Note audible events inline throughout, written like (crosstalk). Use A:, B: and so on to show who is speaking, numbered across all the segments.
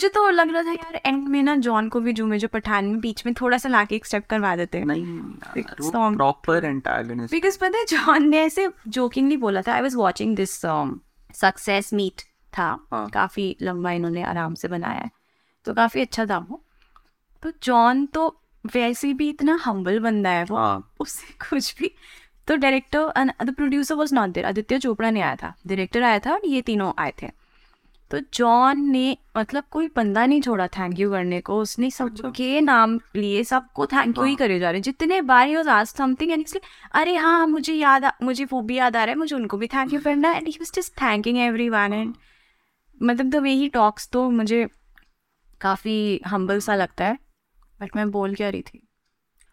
A: मुझे तो लग रहा था यार एंड में ना जॉन को भी जो जो पठान में बीच में थोड़ा सा लाके एक स्टेप करवा देते
B: नहीं
A: Song.
B: प्रॉपर एंटागनिस्ट
A: बिकॉज़ पता है जॉन ने ऐसे जोकिंगली बोला था I was watching this success meet था।
B: हाँ।
A: काफ़ी लंबा इन्होंने आराम से बनाया है। तो काफ़ी अच्छा था वो। तो जॉन तो वैसे भी इतना हम्बल बंदा है वो
B: हाँ।
A: उससे (laughs) कुछ भी। तो director the producer was not there Aditya Chopra ने आया था। डायरेक्टर आया था और ये तीनों आए थे। तो जॉन ने मतलब कोई बंदा नहीं छोड़ा थैंक यू करने को। उसने सबके नाम लिए सबको थैंक यू ही करे जा रहे जितने बार ही आज समथिंग एंड इसलिए अरे हाँ मुझे याद आ, मुझे वो भी याद आ रहा है मुझे उनको भी थैंक यू करना and he was just thanking everyone and मतलब द वे ही टॉक्स तो मुझे काफ़ी हम्बल सा लगता है। बट मैं बोल क्या रही थी?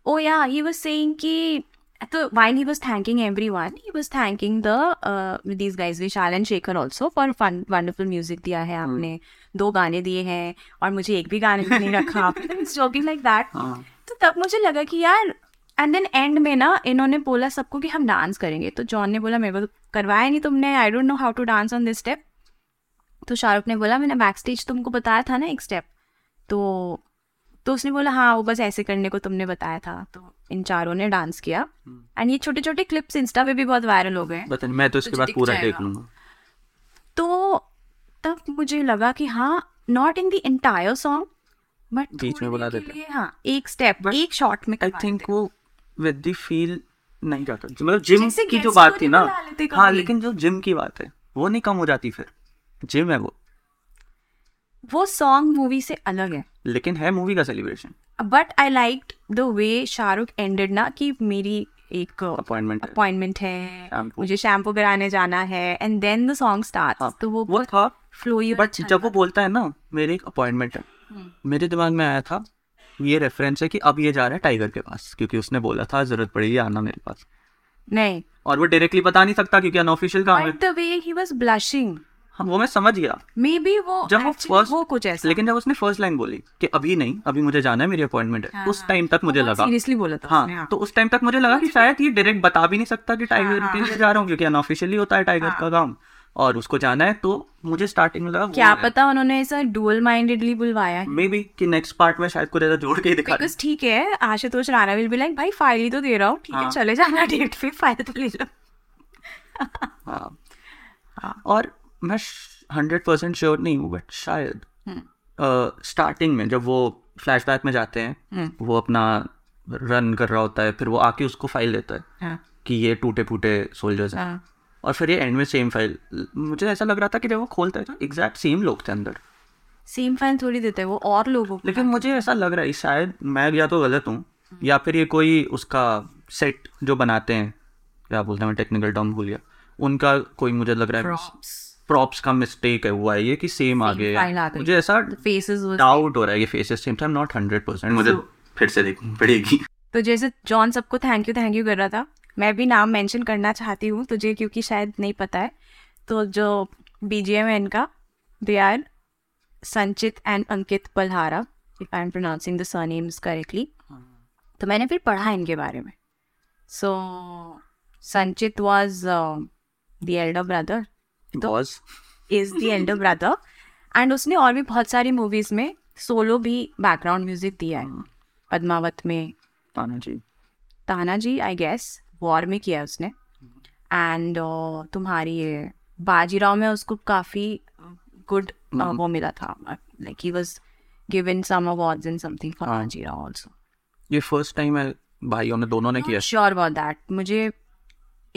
A: Oh yeah he was saying कि तो while he was thanking everyone he was thanking the uh, these guys Vishal and Shekhar also for fun wonderful music दिया है आपने। दो गाने दिए हैं और मुझे एक भी गाने में नहीं रखा आपने जॉकिंग लाइक दैट तो तब मुझे लगा कि यार एंड देन एंड में ना इन्होंने बोला सबको कि हम डांस करेंगे। तो जॉन ने बोला मेरे को करवाया नहीं तुमने I don't know how to dance on this step तो शाहरुख ने बोला मैंने बैक स्टेज तुमको बताया था ना एक स्टेप तो तो उसने बोला हाँ वो बस ऐसे करने को तुमने बताया था। तो इन चारों ने डांस किया। एंड ये छोटे छोटे क्लिप्स इंस्टा पे भी बहुत वायरल हो गए।
B: बता मैं तो इसके बाद पूरा देख लूँगा।
A: तो तब मुझे लगा कि हाँ not in the entire song but
B: बीच में बुला देते।
A: हाँ एक स्टेप एक शॉट में
B: आई थिंक वो विद द फील नहीं जाता मतलब जिम की जो बात थी ना। हाँ लेकिन जो जिम की बात है वो नहीं कम हो जाती फिर। जिम है वो।
A: वो सॉन्ग मूवी से अलग है।
B: लेकिन है मूवी का celebration
A: but I like the way Shahrukh ended ना कि मेरी एक
B: अपॉइंटमेंट
A: अपॉइंटमेंट है मुझे शैम्पू कराने जाना है and then the song start तो वो
B: वो था
A: फ्लो ही
B: बट जब वो बोलता है ना मेरी एक अपॉइंटमेंट है
A: हम्म।
B: मेरे दिमाग में आया था ये रेफरेंस है कि अब ये जा रहा है टाइगर के पास क्योंकि उसने बोला था ज़रूरत पड़ेगी आना मेरे पास.
A: नहीं।
B: और वो डायरेक्टली बता नहीं सकता क्योंकि अनऑफिशियल काम है।
A: The way he was blushing
B: वो मैं समझ गया।
A: मे बी वो
B: जब वो फ़र्स्ट
A: वो कुछ ऐसा।
B: लेकिन जब उसने फ़र्स्ट लाइन बोली कि अभी नहीं अभी मुझे जाना है मेरी अपॉइंटमेंट है उस टाइम तक मुझे लगा।
A: सीरियसली बोला था उसने,
B: हाँ। तो उस टाइम तक मुझे लगा कि शायद ये डायरेक्ट बता भी नहीं सकता कि टाइगर
A: हाँ,
B: के लिए जा रहा हूँ क्योंकि अनऑफिशियली होता है टाइगर का काम। और उसको जाना है तो मुझे स्टार्टिंग में लगा
A: क्या पता उन्होंने ऐसा डुअल माइंडेडली बुलवाया
B: मे बी कि नेक्स्ट पार्ट में शायद कुछ ऐसा जोड़ के दिखा
A: बिकॉज़ ठीक है Ashutosh Rana will be like भाई फ़ाइल ही तो दे रहा हूँ ठीक है
B: हाँ।
A: चले जाना डेट पे फ़ाइल तो ले लो।
B: हाँ। और मैं हंड्रेड परसेंट श्योर नहीं हूँ बट शायद स्टार्टिंग में जब वो फ्लैशबैक में जाते हैं वो अपना रन कर रहा होता है फिर वो आके उसको फ़ाइल देता है
A: हाँ।
B: कि ये टूटे फूटे सोल्जर्स हैं।
A: हाँ।
B: और फिर ये एंड में सेम फ़ाइल मुझे ऐसा लग रहा था कि जब वो खोलता है तो एग्जैक्ट सेम लोग थे अंदर।
A: सेम फ़ाइल थोड़ी देते हैं वो और लोगों
B: लेकिन मुझे ऐसा लग रहा है शायद मैं या तो गलत हूँ या फिर ये कोई उसका सेट जो बनाते हैं क्या बोलते हैं मैं टेक्निकल टर्म भूल गया उनका कोई मुझे लग रहा है प्रॉप्स का मिस्टेक है हुआ है ये कि सेम आ
A: गई।
B: मुझे ऐसा
A: faces was
B: डाउट हो रहा है ये faces same time not hundred percent मुझे फिर से देखनी पड़ेगी।
A: तो जैसे जॉन सबको थैंक यू थैंक यू कर रहा था मैं भी नाम मेंशन करना चाहती हूँ तुझे क्योंकि शायद नहीं पता है। तो जो बी जी एम एन का they are Sanchit and Ankit Palhara if I am pronouncing the surnames correctly तो मैंने फिर पढ़ा इनके बारे में। So Sanchit was the elder brother
B: boss
A: is the elder brother and उसने और भी बहुत सारी मूवीज़ में सोलो भी बैकग्राउंड म्यूज़िक दिया है। पद्मावत में।
B: Tanaji.
A: Tanaji I guess war में किया उसने। एंड uh, तुम्हारी ये बाजीराव में उसको काफ़ी गुड वो मिला था। Like he was given some awards in something for. Bajirao also
B: ये फ़र्स्ट टाइम है भाइयों ने दोनों ने किया।
A: श्योर अबाउट दैट मुझे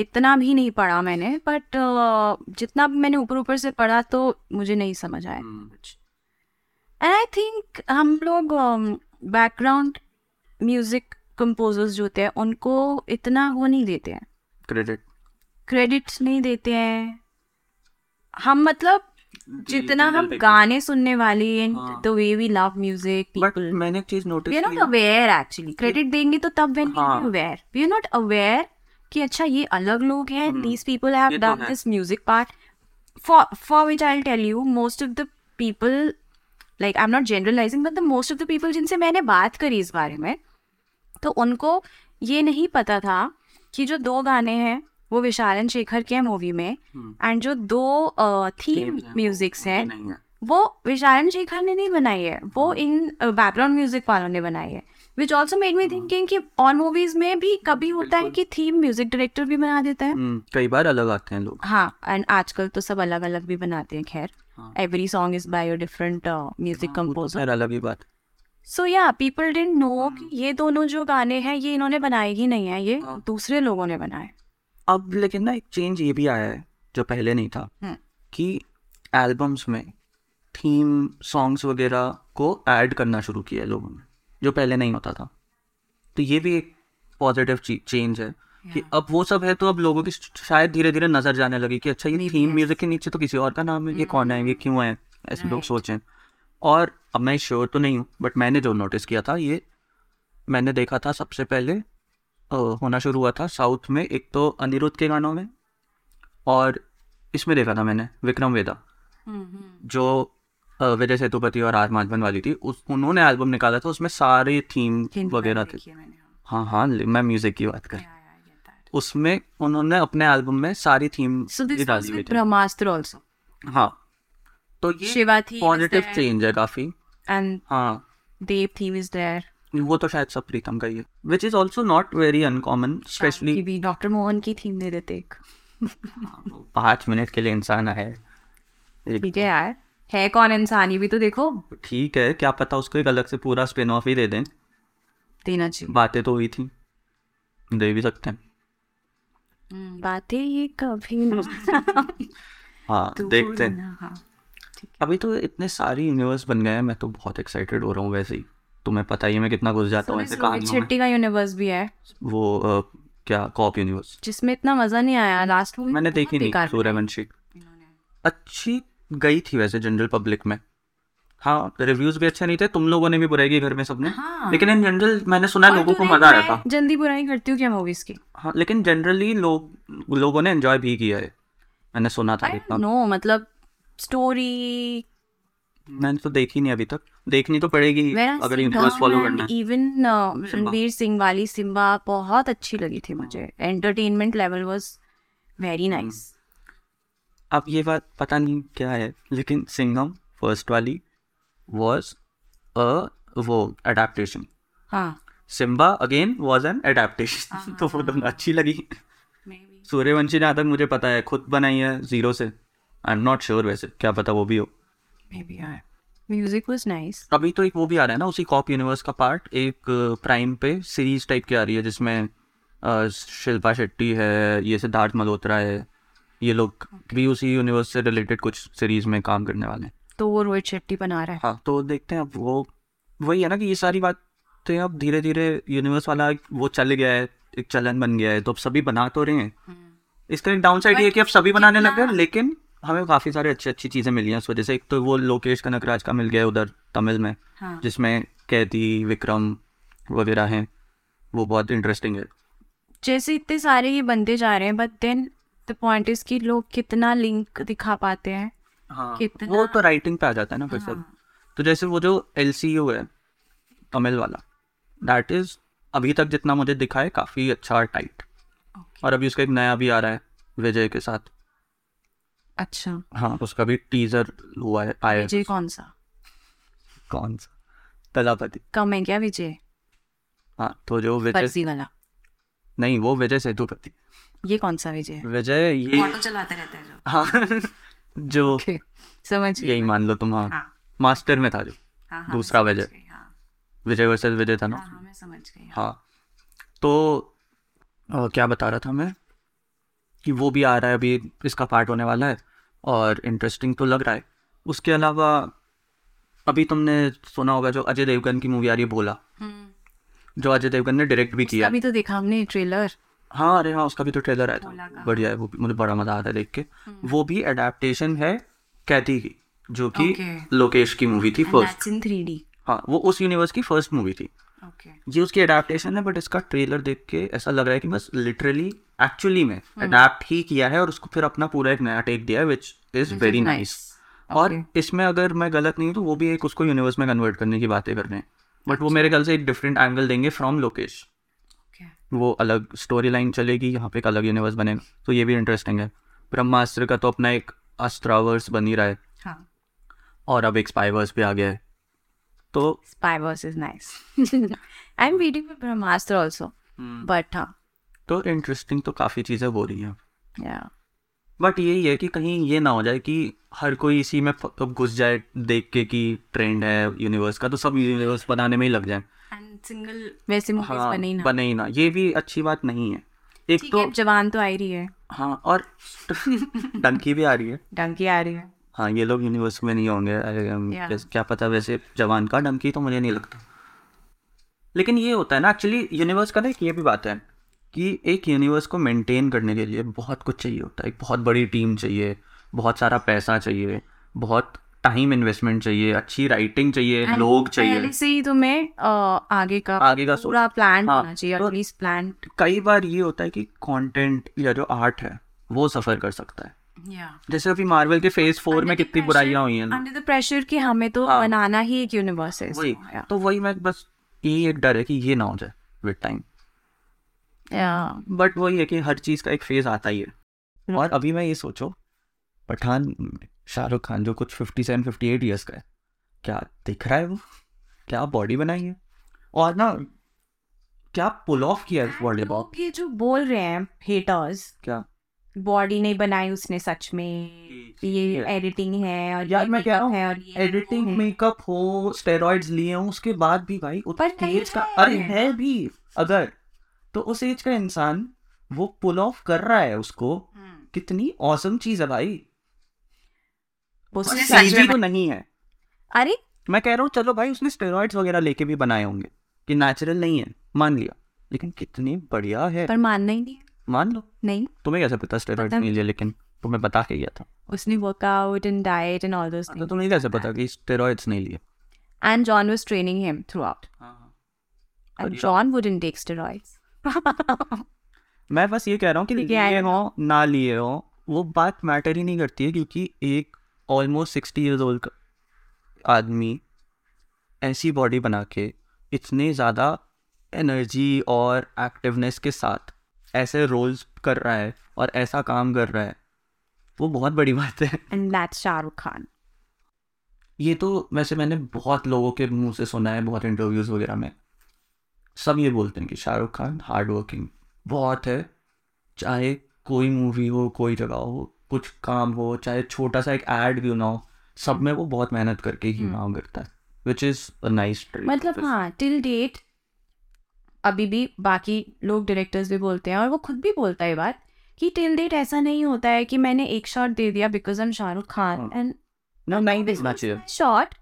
A: इतना भी नहीं पढ़ा मैंने बट जितना भी मैंने ऊपर ऊपर से पढ़ा तो मुझे नहीं समझ आया। कुछ एंड आई थिंक हम लोग बैकग्राउंड म्यूज़िक कंपोजर्स जो होते हैं उनको इतना वो नहीं देते हैं।
B: क्रेडिट
A: क्रेडिट्स नहीं देते हैं। हम मतलब जितना हम गाने सुनने वाले the way we love music people
B: मैंने एक चीज़ notice
A: we are not aware actually credit देंगे तो तब व्हेन वी
B: हाँ।
A: Aware we are not aware कि अच्छा ये अलग लोग हैं these people have done. This music part for for which I tell you most of the people like I am not generalizing but the most of the people जिनसे मैंने बात करी इस बारे में तो उनको ये नहीं पता था कि जो दो गाने हैं वो विशालन शेखर के मूवी में एंड जो दो थीम म्यूजिक्स हैं वो विशालन शेखर ने नहीं बनाई है वो इन बैकग्राउंड म्यूज़िक वालों ने बनाई है। Which also made me thinking कि और मूवीज़ में भी कभी होता है कि थीम म्यूज़िक डायरेक्टर भी बना देता है।
B: हम्म, कई बार अलग आते हैं लोग।
A: हाँ एंड आजकल तो सब अलग अलग भी बनाते हैं खैर। Every song is by different music
B: वो
A: कंपोजर
B: अलग ही बात।
A: सो या पीपल डिडंट नो कि ये दोनों जो गाने हैं ये इन्होंने बनाए ही नहीं है ये
B: हाँ।
A: दूसरे लोगों ने बनाए।
B: अब लेकिन ना एक चेंज ये भी आया है जो पहले नहीं था
A: हम्म।
B: कि एल्बम्स में थीम सॉन्ग्स वगैरह को ऐड करना शुरू किया है लोगों ने। जो पहले नहीं होता था। तो ये भी एक पॉजिटिव चेंज है कि अब वो सब है तो अब लोगों की शायद धीरे धीरे नज़र जाने लगी कि अच्छा ये थीम म्यूज़िक के नीचे तो किसी और का नाम है ये कौन है ये क्यों है? ऐसे लोग सोचें। और अब मैं श्योर तो नहीं हूँ बट मैंने जो नोटिस किया था ये मैंने देखा था सबसे पहले होना शुरू हुआ था साउथ में एक तो अनिरुद्ध के गानों में और इसमें देखा था मैंने विक्रम वेदा। जो अ, विजय सेतुपति और आर माधवन वाली थी। उस उन्होंने एल्बम निकाला था उसमें सारे थीम वगैरह थे। हाँ। हाँ मैं म्यूज़िक की बात कर उसमें उन्होंने अपने एल्बम में सारी थीम डाली हुई
A: ब्रह्मास्त्र आल्सो
B: हाँ। तो ये पॉजिटिव चेंज है काफ़ी।
A: एंड
B: हाँ।
A: देव थीम इज़ देयर
B: वो तो शायद सब प्रीतम का ही है। Which is also not very uncommon specially
A: doctor Mohan की थीम दे देते एक।
B: पाँच मिनट के लिए इंसान है।
A: ठीक है यार। है कौन इंसान? ये भी तो देखो।
B: ठीक है क्या पता उसको एक अलग से पूरा स्पिन ऑफ़ ही दे दें।
A: देना चाहिए।
B: बातें तो हुई थी। दे भी सकते हैं।
A: बातें ये कभी ना (laughs)
B: हाँ देखते हैं।
A: हाँ
B: अभी तो इतने सारे यूनिवर्स बन गए हैं मैं तो बहुत एक्साइटेड हो रहा हूँ वैसे ही। तुम्हें पता ही है मैं कितना घुस जाता हूँ ऐसे कहानियों में।
A: का यूनिवर्स भी है।
B: वो अ, क्या कॉप यूनिवर्स
A: जिसमें इतना मज़ा नहीं आया लास्ट मूवी
B: मैंने देखी नहीं सूर्यवंशी। अच्छी गई थी वैसे जनरल पब्लिक में। हाँ रिव्यूज़ भी अच्छे नहीं थे तुम लोगों ने भी बुराई की घर में सबने।
A: हाँ।
B: लेकिन इन जनरल मैंने सुना लोगों को मज़ा आ रहा था।
A: जल्दी बुराई करती हूँ क्या मूवीज़ की?
B: हाँ लेकिन जनरली लोग लोगों ने एंजॉय भी किया है। मैंने सुना था इतना।
A: नो मतलब स्टोरी
B: मैंने तो देखी नहीं अभी तक। देखनी तो पड़ेगी अगर यूनिवर्स फॉलो करना
A: इवन रणवीर सिंह वाली सिम्बा बहुत अच्छी लगी थी मुझे। Entertainment level was very nice
B: अब ये बात पता नहीं क्या है लेकिन सिंगम फ़र्स्ट वाली वॉज़ अ वो अडेप्टेशन
A: हाँ।
B: Simmba again was an adaptation तो वो तो अच्छी लगी। सूर्यवंशी जहाँ तक मुझे पता है खुद बनाई है ज़ीरो से। आई एम नॉट श्योर वैसे क्या पता वो भी हो।
A: म्यूज़िक वाज नाइस
B: अभी तो एक वो भी आ रहा है ना उसी कॉप यूनिवर्स का पार्ट एक प्राइम पे सीरीज़ टाइप की आ रही है जिसमें शिल्पा शेट्टी है ये सिद्धार्थ मल्होत्रा है ये लोग भी उसी यूनिवर्स से रिलेटेड कुछ सीरीज़ में काम करने वाले हैं।
A: तो वो रोहित शेट्टी बना रहा है।
B: हाँ तो देखते हैं अब वो वही है ना कि ये सारी बातें अब धीरे धीरे यूनिवर्स वाला वो चल गया है एक चलन बन गया है तो अब सभी बना तो रहे हैं। इसका एक डाउन साइड ये कि अब सभी बनाने लग गए लेकिन हमें काफ़ी सारी अच्छी अच्छी चीज़ें मिली हैं उस वजह से। एक तो वो लोकेश कनकराज का मिल गया उधर तमिल में
A: हाँ।
B: जिसमें कैदी विक्रम वगैरह हैं वो बहुत इंटरेस्टिंग है।
A: जैसे इतने सारे ये बनते जा रहे हैं but then the point is कि लोग कितना लिंक दिखा पाते हैं।
B: हाँ
A: कितना-
B: वो तो राइटिंग पे आ जाता है ना फिर सब। तो जैसे वो जो एलसीयू है तमिल वाला दैट इज़ अभी तक जितना मुझे दिखा है काफ़ी अच्छा टाइट और अभी उसका एक नया भी आ रहा है विजय के साथ।
A: अच्छा।
B: हाँ उसका भी टीजर हुआ है आया
A: विजय कौन सा?
B: कौन सा? तलापति।
A: कम है क्या विजय?
B: हाँ तो जो विजय नहीं वो विजय सेतुपति।
A: ये कौन सा विजय
B: विजय ये
A: ऑटो चलाते रहते हैं जो।
B: हाँ जो
A: Okay, समझ
B: यही मान लो तुम हाँ।
A: हाँ।
B: मास्टर में था जो।
A: हाँ हाँ
B: दूसरा विजय।
A: हाँ।
B: विजय वर्सेस विजय था ना?
A: हाँ हाँ मैं समझ गई हाँ।
B: हाँ। तो अ, क्या बता रहा था मैं? कि वो भी आ रहा है अभी इसका पार्ट होने वाला है और इंटरेस्टिंग तो लग रहा है। उसके अलावा अभी तुमने सुना होगा जो अजय देवगन की मूवी आ रही है भोला।
A: हम्म,
B: जो अजय देवगन ने डायरेक्ट भी किया।
A: अभी तो देखा हमने ट्रेलर
B: हाँ अरे हाँ उसका भी तो ट्रेलर आया था। बढ़िया है वो भी मुझे बड़ा मज़ा आता है देख के। वो भी अडेप्टेशन है कैथी की जो कि लोकेश की मूवी थी फ़र्स्ट
A: इन 3D
B: हाँ वो उस यूनिवर्स की फ़र्स्ट मूवी थी। ये उसकी अडेप्टेशन है बट इसका ट्रेलर देख के ऐसा लग रहा है कि बस लिटरली एक्चुअली में अडेप्ट ही किया है और उसको फिर अपना पूरा एक नया टेक दिया है विच इज़ वेरी नाइस और इसमें अगर मैं गलत नहीं हूँ तो वो भी एक उसको यूनिवर्स में कन्वर्ट करने की बातें कर रहे हैं। बट वो मेरे ख्याल से एक डिफरेंट एंगल देंगे फ्रॉम लोकेश वो अलग स्टोरी लाइन चलेगी यहाँ पे एक अलग यूनिवर्स बनेगा। तो ये भी इंटरेस्टिंग है। ब्रह्मास्त्र का तो अपना एक अस्त्रावर्स बन ही रहा है।
A: हाँ।
B: और अब एक स्पाइवर्स भी आ गया है। तो
A: Spyverse is nice. (laughs) I'm waiting for Brahmastra also. But हाँ,
B: तो इंटरेस्टिंग तो काफ़ी चीज़ें हो रही हैं।
A: Yeah.
B: बट यही है कि कहीं ये ना हो जाए कि हर कोई इसी में घुस जाए देख के कि ट्रेंड है यूनिवर्स का तो सब यूनिवर्स बनाने में ही लग जाए।
A: Single वैसे movies
B: हाँ
A: बने ही ना.
B: बने ही ना। ये भी अच्छी बात नहीं है। एक तो
A: जवान तो आ रही है।
B: हाँ और (laughs) डंकी भी आ रही है।
A: डंकी आ रही है।
B: हाँ ये लोग यूनिवर्स में नहीं होंगे।
A: Yeah.
B: क्या पता वैसे जवान का डंकी तो मुझे नहीं लगता। लेकिन ये होता है ना एक्चुअली यूनिवर्स का ना एक ये भी बात है कि एक यूनिवर्स को मेंटेन करने के लिए बहुत कुछ चाहिए होता है। एक बहुत बड़ी टीम चाहिए बहुत सारा पैसा चाहिए बहुत टाइम इन्वेस्टमेंट चाहिए अच्छी राइटिंग चाहिए
A: And
B: लोग चाहिए।
A: पहले से ही तुम्हें आगे का
B: आगे का
A: पूरा प्लान
B: हाँ,
A: होना चाहिए
B: तो-
A: एटलीस्ट प्लान
B: कई बार ये होता है कि कंटेंट या जो आर्ट है वो सफ़र कर सकता है। Yeah. जैसे अभी मार्वल के फ़ेज़ फोर में कितनी बुराइयाँ हुई हैं।
A: अंडर द प्रेशर कि हमें तो
B: हाँ।
A: बनाना ही एक यूनिवर्स है।
B: वही तो वही मैं बस यही एक डर है कि ये ना हो जाए विद टाइम बट वही है कि हर चीज़ का एक फ़ेज़ आता ही है। और अभी मैं ये सोचो पठान शाहरुख खान जो कुछ fifty seven fifty eight years का है। क्या दिख रहा है वो? क्या बॉडी बनाई है? और ना क्या पुल ऑफ़ किया है बॉब
A: लोग ये जो बोल रहे हैं हेटर्स
B: क्या?
A: बॉडी नहीं बनाई उसने सच में। ये एडिटिंग है और
B: यार मैं कह रहा हूँ
A: और ये
B: एडिटिंग मेकअप हो। स्टेरॉइड्स लिए हो उसके बाद भी भाई उस
A: पर
B: एज का। अरे है भी। अगर तो उस एज का इंसान वो पुल ऑफ़ कर रहा है उसको।
A: हम्म।
B: कितनी औसम चीज़ है भाई। CG तो नहीं है।
A: अरे!
B: मैं कह रहा हूँ चलो भाई उसने स्टेरॉइड्स वगैरह लेके भी बनाए होंगे कि नेचुरल नहीं है मान लिया। लेकिन कितनी बढ़िया है।
A: पर मानना ही नहीं
B: मान लो।
A: नहीं।
B: तुम्हें कैसे पता स्टेरॉइड्स
A: पता-
B: नहीं लिए लेकिन तुम्हें बता के गया था।
A: उसने workout and diet and all those
B: तो तुम्हें कैसे पता कि स्टेरॉइड्स नहीं लिए?
A: And John was training him throughout and John wouldn't take steroids
B: मैं बस ये कह रहा हूँ कि लिए हो ना लिए हो वो बात मैटर ही नहीं करती है क्योंकि एक ऑलमोस्ट सिक्सटी ईयर्स ओल्ड आदमी ऐसी बॉडी बना के इतने ज़्यादा एनर्जी और एक्टिवनेस के साथ ऐसे रोल्स कर रहा है और ऐसा काम कर रहा है वो बहुत बड़ी बात है।
A: एंड दैट्स शाहरुख खान
B: ये तो वैसे मैंने बहुत लोगों के मुँह से सुना है बहुत इंटरव्यूज़ वगैरह में। सब ये बोलते हैं कि शाहरुख खान हार्ड वर्किंग बहुत है चाहे कोई मूवी हो कोई जगह हो कुछ काम हो चाहे छोटा सा एक ऐड क्यों ना हो सब में वो बहुत मेहनत करके ही काम करता है विच इज़ अ नाइस
A: मतलब हाँ टिल डेट अभी भी बाकी लोग डायरेक्टर्स भी बोलते हैं और वो खुद भी बोलता है बात कि टिल डेट ऐसा नहीं होता है कि मैंने एक शॉट दे दिया because I am Shahrukh Khan. And
B: ना नहीं देखना चाहिए।
A: शॉट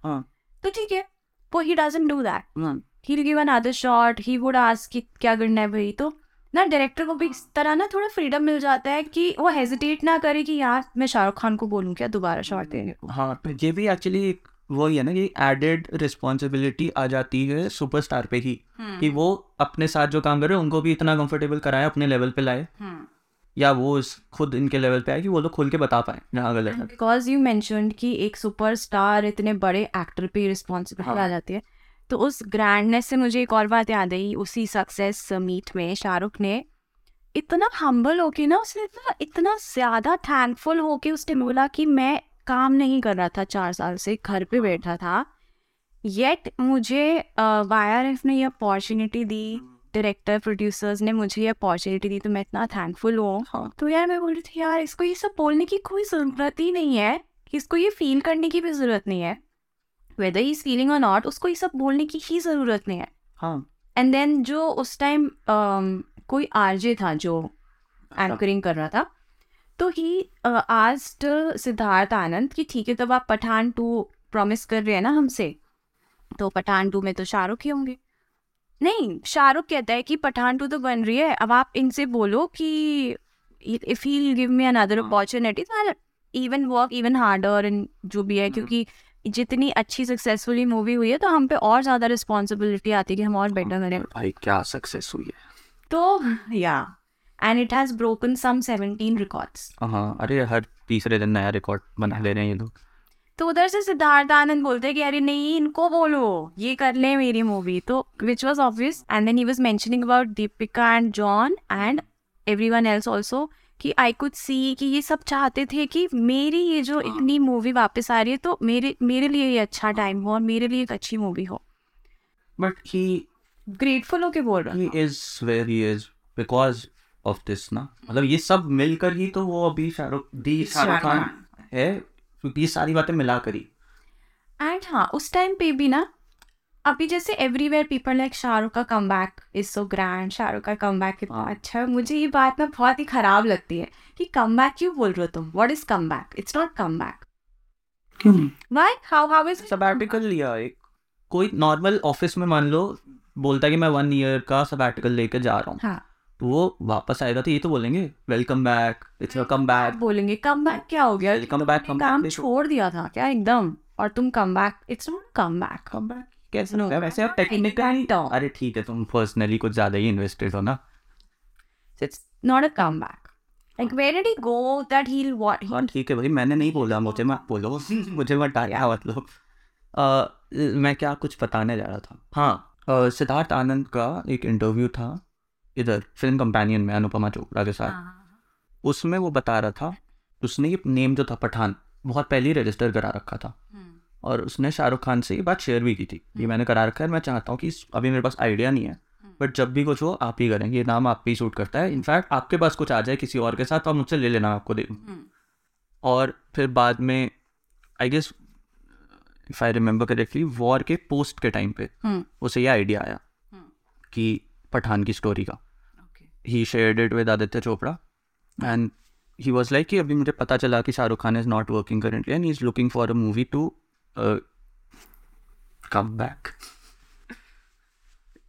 A: तो ठीक है वो ही डजंट डू दैट
B: हाँ।
A: He will give another shot he would ask कि क्या करना है भाई तो ना डायरेक्टर को भी इस तरह ना थोड़ा फ्रीडम मिल जाता है कि वो हेजिटेट ना करे कि यार मैं शाहरुख खान को बोलूँ क्या दोबारा शॉट देने को?
B: हाँ ये भी एक्चुअली वही है ना कि एडेड रिस्पॉन्सिबिलिटी आ जाती है सुपरस्टार पे ही कि वो अपने साथ जो काम कर रहे हैं उनको भी इतना कंफर्टेबल कराए अपने लेवल पे लाए। या वो इस खुद इनके लेवल पे आए कि वो लोग खुल के बता पाए जहाँ गलत
A: बिकॉज़ यू मैंशनड कि एक सुपरस्टार इतने बड़े एक्टर पे रिस्पॉन्सिबिलिटी
B: हाँ।
A: आ जाती है तो उस ग्रैंडनेस से मुझे एक और बात याद आई उसी सक्सेस मीट में शाहरुख ने इतना हम्बल होके ना उसने इतना इतना ज़्यादा थैंकफुल होके उसने बोला कि मैं काम नहीं कर रहा था चार साल से घर पे बैठा था। येट मुझे वाई आर एफ़ ने ये अपॉर्चुनिटी दी डायरेक्टर प्रोड्यूसर्स ने मुझे ये अपॉर्चुनिटी दी तो मैं इतना थैंकफुल हूँ।
B: हाँ।
A: तो यार मैं बोल रही थी यार इसको ये सब बोलने की कोई ज़रूरत ही नहीं है इसको ये फील करने की भी ज़रूरत नहीं है। वेदर ही इज़ फीलिंग और नॉट उसको ये सब बोलने की ही ज़रूरत नहीं है।
B: हाँ।
A: एंड देन जो उस टाइम कोई आरजे था जो एंकरिंग कर रहा था तो ही आज सिद्धार्थ आनंद कि ठीक है तब आप पठान टू प्रॉमिस कर रहे हैं ना हमसे? तो पठान टू में तो शाहरुख ही होंगे। नहीं शाहरुख कहता है कि पठान टू तो बन रही है अब आप इनसे बोलो कि if he give me another
B: हाँ।
A: Opportunity to even work even harder and जो भी है
B: हम्म।
A: क्योंकि जितनी अच्छी सक्सेसफुली मूवी हुई है तो हम पे और ज़्यादा रिस्पॉन्सिबिलिटी आती है कि हम और बेटर करें।
B: भाई क्या सक्सेस हुई है?
A: तो या and it has broken some 17 records
B: हाँ अरे हर तीसरे दिन नया रिकॉर्ड बना ले रहे हैं ये लोग।
A: तो उधर से सिद्धार्थ आनंद बोलते हैं कि अरे नहीं इनको बोलो ये कर ले मेरी मूवी तो which was obvious and then he was mentioning about Deepika and John and every one else also कि आई कुड सी कि ये सब चाहते थे कि मेरी ये जो
B: हाँ।
A: इतनी मूवी वापस आ रही है तो मेरे मेरे लिए ये अच्छा टाइम हो और मेरे लिए एक अच्छी मूवी हो।
B: बट ही
A: ग्रेटफुल होके बोल रहा
B: he is where he is because of this ना? मतलब ये सब मिलकर ही तो वो अभी शाहरुख दी शाहरुख खान है क्योंकि ये सारी बातें मिला कर ही।
A: एंड हाँ उस टाइम पे भी ना अभी जैसे एवरीवेयर पीपल लाइक शाहरुख का come back is so grand Shahrukh का कम बैक कितना
B: हाँ।
A: अच्छा है। मुझे ये बात ना बहुत ही खराब लगती है कि कम बैक क्यों बोल रहे हो तुम? What is come back it's not come back
B: क्यों नहीं
A: why how how is
B: sabbatical लिया एक कोई नॉर्मल ऑफ़िस में मान लो बोलता है कि मैं वन ईयर का सबैटिकल लेके जा रहा हूँ।
A: हाँ।
B: तो वो वापस आएगा तो ये तो बोलेंगे welcome back it's your come back
A: बोलेंगे। कम बैक क्या हो गया?
B: वेलकम बैक
A: काम छोड़ दिया था क्या एकदम? और तुम come back it's not come back
B: come back वैसे आप टेक्निकली अरे ठीक है तुम पर्सनली कुछ ज़्यादा ही इन्वेस्टेड हो ना।
A: It's not a come back ही ही
B: हाँ ठीक है भाई मैंने नहीं बोला मुझे मत बोलो (laughs) मुझे मत डाला मतलब मैं क्या कुछ बताने जा रहा था? हाँ सिद्धार्थ आनंद का एक इंटरव्यू था इधर फ़िल्म कंपेनियन में अनुपमा चोपड़ा के साथ। उसमें वो बता रहा था उसने ये नेम जो था पठान बहुत पहले ही रजिस्टर करा रखा था। और उसने शाहरुख खान से ये बात शेयर भी की थी ये मैंने करा रखा है मैं चाहता हूँ कि अभी मेरे पास आइडिया नहीं है बट जब भी कुछ हो आप ही करेंगे। ये नाम आप ही सूट करता है। इनफैक्ट आपके पास कुछ आ जाए किसी और के साथ तो आप मुझसे ले लेना आपको दे दूँ। और फिर बाद में I guess if I remember correctly war के पोस्ट के टाइम पे उसे ये आइडिया आया कि पठान की स्टोरी का। He shared it with Aditya Chopra and he was like कि अभी मुझे पता चला कि Shahrukh Khan is not working currently and he is looking for a movie to come back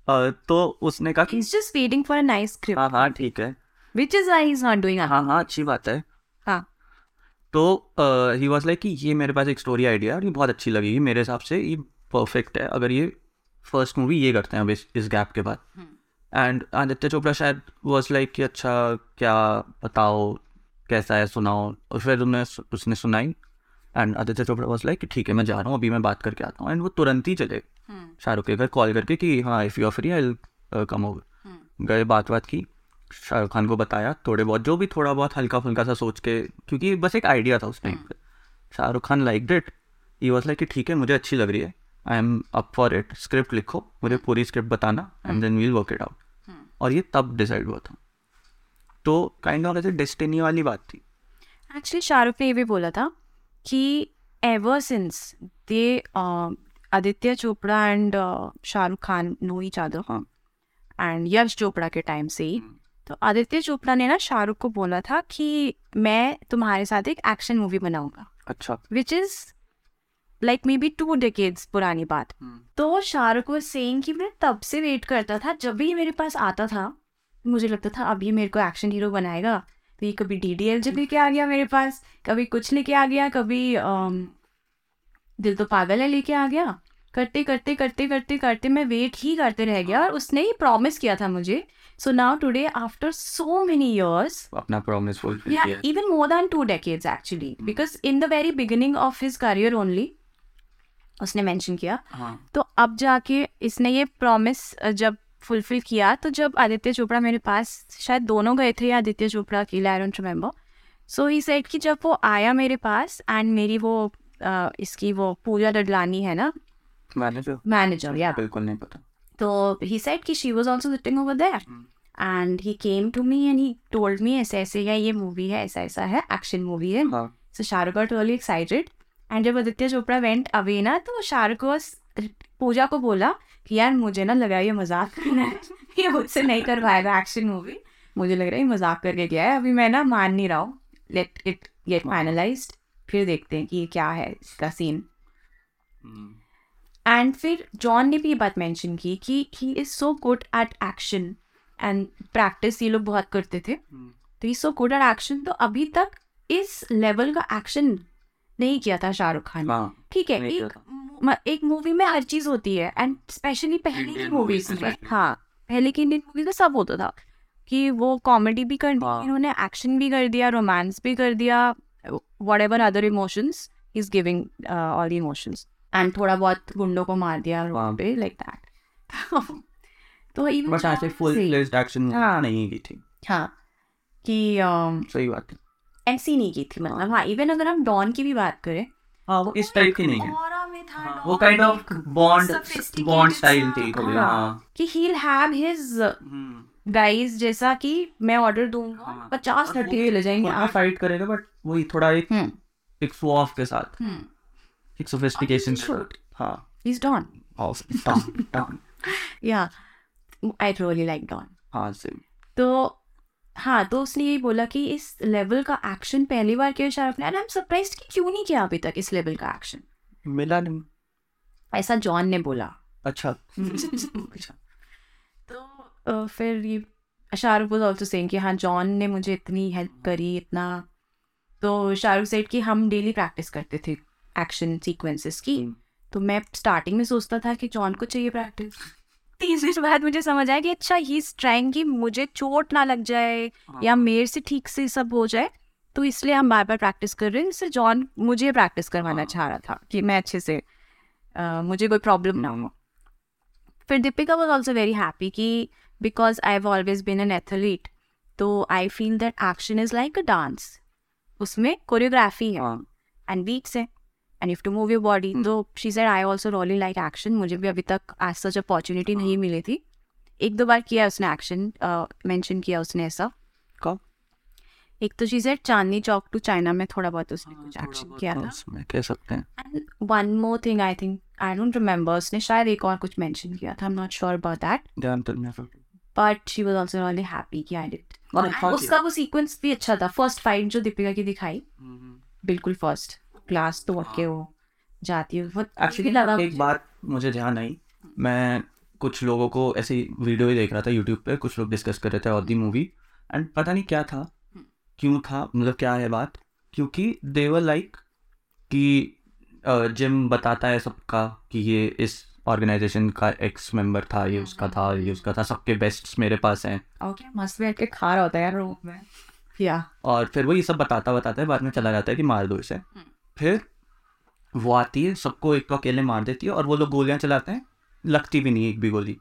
B: (laughs) तो उसने कहा कि
A: He's just waiting for a nice script,
B: हाँ हाँ ठीक है।
A: Which is why he's not doing it.
B: हाँ हाँ अच्छी बात है।
A: हाँ।
B: तो ही वॉज़ लाइक कि ये मेरे पास एक स्टोरी आइडिया है और ये बहुत अच्छी लगेगी मेरे हिसाब से। ये परफेक्ट है। अगर ये फ़र्स्ट मूवी ये करते हैं अब इस इस गैप के बाद। एंड आदित्य चोपड़ा शायद वॉज़ लाइक कि अच्छा क्या बताओ कैसा है सुनाओ। और फिर उन्हें उसने सुनाई। And Aditya Chopra was like ठीक है मैं जा रहा हूँ अभी मैं बात करके आता हूँ. एंड वो तुरंत ही चले। शाहरुख के घर कॉल करके कि हाँ if you are free I come over गए बात बात की। शाहरुख खान को बताया थोड़े बहुत जो भी थोड़ा बहुत हल्का फुल्का सा सोच के क्योंकि बस एक आइडिया था उस टाइम पर Shahrukh Khan like it he was like कि ठीक है मुझे अच्छी लग रही है। I am up for it script लिखो मुझे पूरी स्क्रिप्ट बताना and then we'll work it out और ये तब डिसाइड हुआ था। तो काइंड ऑफ़ ऐसे डेस्टिनी वाली बात थी।
A: एक्चुअली शाहरुख ने ये भी बोला था कि ever since they Aditya Chopra and Shahrukh Khan know each other
B: हाँ
A: एंड यश चोपड़ा के टाइम से ही तो आदित्य चोपड़ा ने ना शाहरुख को बोला था कि मैं तुम्हारे साथ एक एक्शन मूवी बनाऊँगा।
B: अच्छा।
A: Which is like maybe two decades पुरानी बात। तो शाहरुख वो सेइंग कि मैं तब से वेट करता था जब भी ये मेरे पास आता था मुझे लगता था अब ये मेरे को एक्शन हीरो बनाएगा। तो ये कभी डी डी एल जब लेके आ गया मेरे पास कभी कुछ लेके आ गया कभी दिल तो पागल है लेके आ गया। करते करते करते करते करते मैं वेट ही करते रह गया और उसने ही प्रॉमिस किया था मुझे। So now today after so many years
B: अपना प्रॉमिस फुलफिल किया।
A: even more than two decades actually because in the very beginning of his career only उसने मेंशन किया।
B: हाँ।
A: तो अब जाके इसने ये प्रॉमिस जब फुलफिल किया तो जब आदित्य चोपड़ा मेरे पास शायद दोनों गए थे आदित्य चोपड़ा अकेला I don't remember so he said कि जब वो आया मेरे पास एंड मेरी वो इसकी वो पूजा डडलानी है ना?
B: मैंने जो
A: मैनेजर या
B: बिल्कुल नहीं पता।
A: तो ही सेड कि she was also sitting over there and he came to me and he told me ऐसे ऐसे है ये मूवी है ऐसा ऐसा है एक्शन मूवी है। So Shahrukh got really excited. And जब आदित्य चोपड़ा वेंट अवे ना तो शाहरुख पूजा को बोला कि यार मुझे ना लगा ये मज़ाक कर रहा है ये (laughs) मुझसे नहीं करवाएगा एक्शन मूवी मुझे लग रहा है ये मज़ाक करके गया है। अभी मैं ना मान नहीं रहा हूँ। लेट इट गेट फाइनलाइज्ड फिर देखते हैं कि ये क्या है इसका सीन एंड फिर जॉन ने भी ये बात मेंशन की कि he is so good at action and practice ये लोग बहुत करते थे। तो he so good at action तो अभी तक इस लेवल का एक्शन नहीं किया था शाहरुख खान
B: हाँ
A: ठीक है एक म- एक मूवी में हर चीज़ होती है एंड स्पेशली पहले की मूवीज़ में। हाँ पहले की इंडियन मूवीज़ में सब होता था कि वो कॉमेडी भी कर दी
B: हाँ।
A: इन्होंने एक्शन भी कर दिया रोमांस भी कर दिया whatever other emotions is giving all the emotions and थोड़ा बहुत गुंडों को मार दिया। वहाँ पे लाइक दैट (laughs) तो
B: ऐसे फुल एक्शन
A: हाँ।
B: नहीं की थी
A: हाँ कि um,
B: सही बात है
A: ऐसी नहीं की थी मतलब हाँ इवन अगर हम डॉन की भी बात करें
B: हाँ वो इस टाइप की नहीं है। हाँ, वो kind of bond bond style थी थोड़ी
A: हाँ,
B: हाँ।
A: कि he'll have his
B: hmm,
A: guys जैसा कि मैं ऑर्डर दूँगा
B: हाँ।
A: पचास थर्टी ले जाएँगे आप।
B: फाइट करेगा बट वही थोड़ा एक
A: हम्म।
B: एक शो ऑफ़ के साथ।
A: हम्म।
B: एक सोफिस्टिकेशन. हाँ।
A: He's Dawn.
B: Of Don Don
A: yeah. I really like Dawn.
B: हाँ सेम
A: तो हाँ तो उसने यही बोला कि इस लेवल का एक्शन पहली बार किया शाहरुख ने। एंड आई एम सरप्राइज़ कि क्यों नहीं किया अभी तक इस लेवल का एक्शन
B: मिला नहीं।
A: ऐसा जॉन ने बोला।
B: अच्छा। (laughs) अच्छा।
A: तो फिर ये शाहरुख वॉज़ ऑल्सो सेइंग कि हाँ जॉन ने मुझे इतनी हेल्प करी इतना। तो शाहरुख सेड कि हम डेली प्रैक्टिस करते थे एक्शन सीक्वेंसेस की।
B: हम्म।
A: तो मैं स्टार्टिंग में सोचता था कि जॉन को चाहिए प्रैक्टिस तीसरी बाद मुझे समझ आया कि अच्छा ही ट्राइंग कि मुझे चोट ना लग जाए
B: हाँ।
A: या मेरे से ठीक से सब हो जाए तो इसलिए हम बार बार प्रैक्टिस कर रहे हैं। इससे जॉन मुझे प्रैक्टिस करवाना
B: हाँ।
A: चाह रहा था कि मैं अच्छे से मुझे कोई प्रॉब्लम ना हो। फिर Deepika was also very happy कि because I have always been an athlete तो I feel that action is like a dance उसमें कोरियोग्राफी है
B: हाँ।
A: एंड बीट्स है। And if to move your body. तो she said I also really like action मुझे भी अभी तक आज सच अपॉर्चुनिटी नहीं मिली थी। एक दो बार किया उसने एक्शन मेंशन किया उसने ऐसा।
B: कब?
A: एक तो she said Chandni Chowk to China में थोड़ा बहुत उसने
B: हाँ,
A: कुछ एक्शन किया
B: तो
A: था।
B: कह सकते हैं।
A: One more thing I think I don't remember उसने शायद एक और कुछ मेंशन किया था। I am not sure about that but she was also really happy कि आई डिड उसका वो सीक्वेंस भी अच्छा था। फ़र्स्ट फाइट जो दीपिका की दिखाई।
B: हम्म,
A: बिल्कुल फ़र्स्ट ग्लास तोड़ के वो जाती है। बहुत
B: एक्चुअली
A: लगा
B: एक बात मुझे ध्यान आई। मैं कुछ लोगों को ऐसी वीडियो ही देख रहा था यूट्यूब पे कुछ लोग डिस्कस कर रहे थे और दी मूवी एंड पता नहीं क्या था क्यों था मतलब क्या है बात? क्योंकि देवर लाइक कि जिम बताता है सबका कि ये इस ऑर्गेनाइजेशन का एक्स मेंबर था ये उसका था ये उसका था सबके बेस्ट मेरे पास हैं।
A: ओके मस्त बैठ के खा रहा होता है यार रूम में। या
B: और फिर वो ये सब बताता बताता है बाद में चला जाता है कि मार दो इसे। फिर वो आती है सबको एक को अकेले मार देती है और वो लोग गोलियाँ चलाते हैं। लगती भी नहीं एक भी गोली।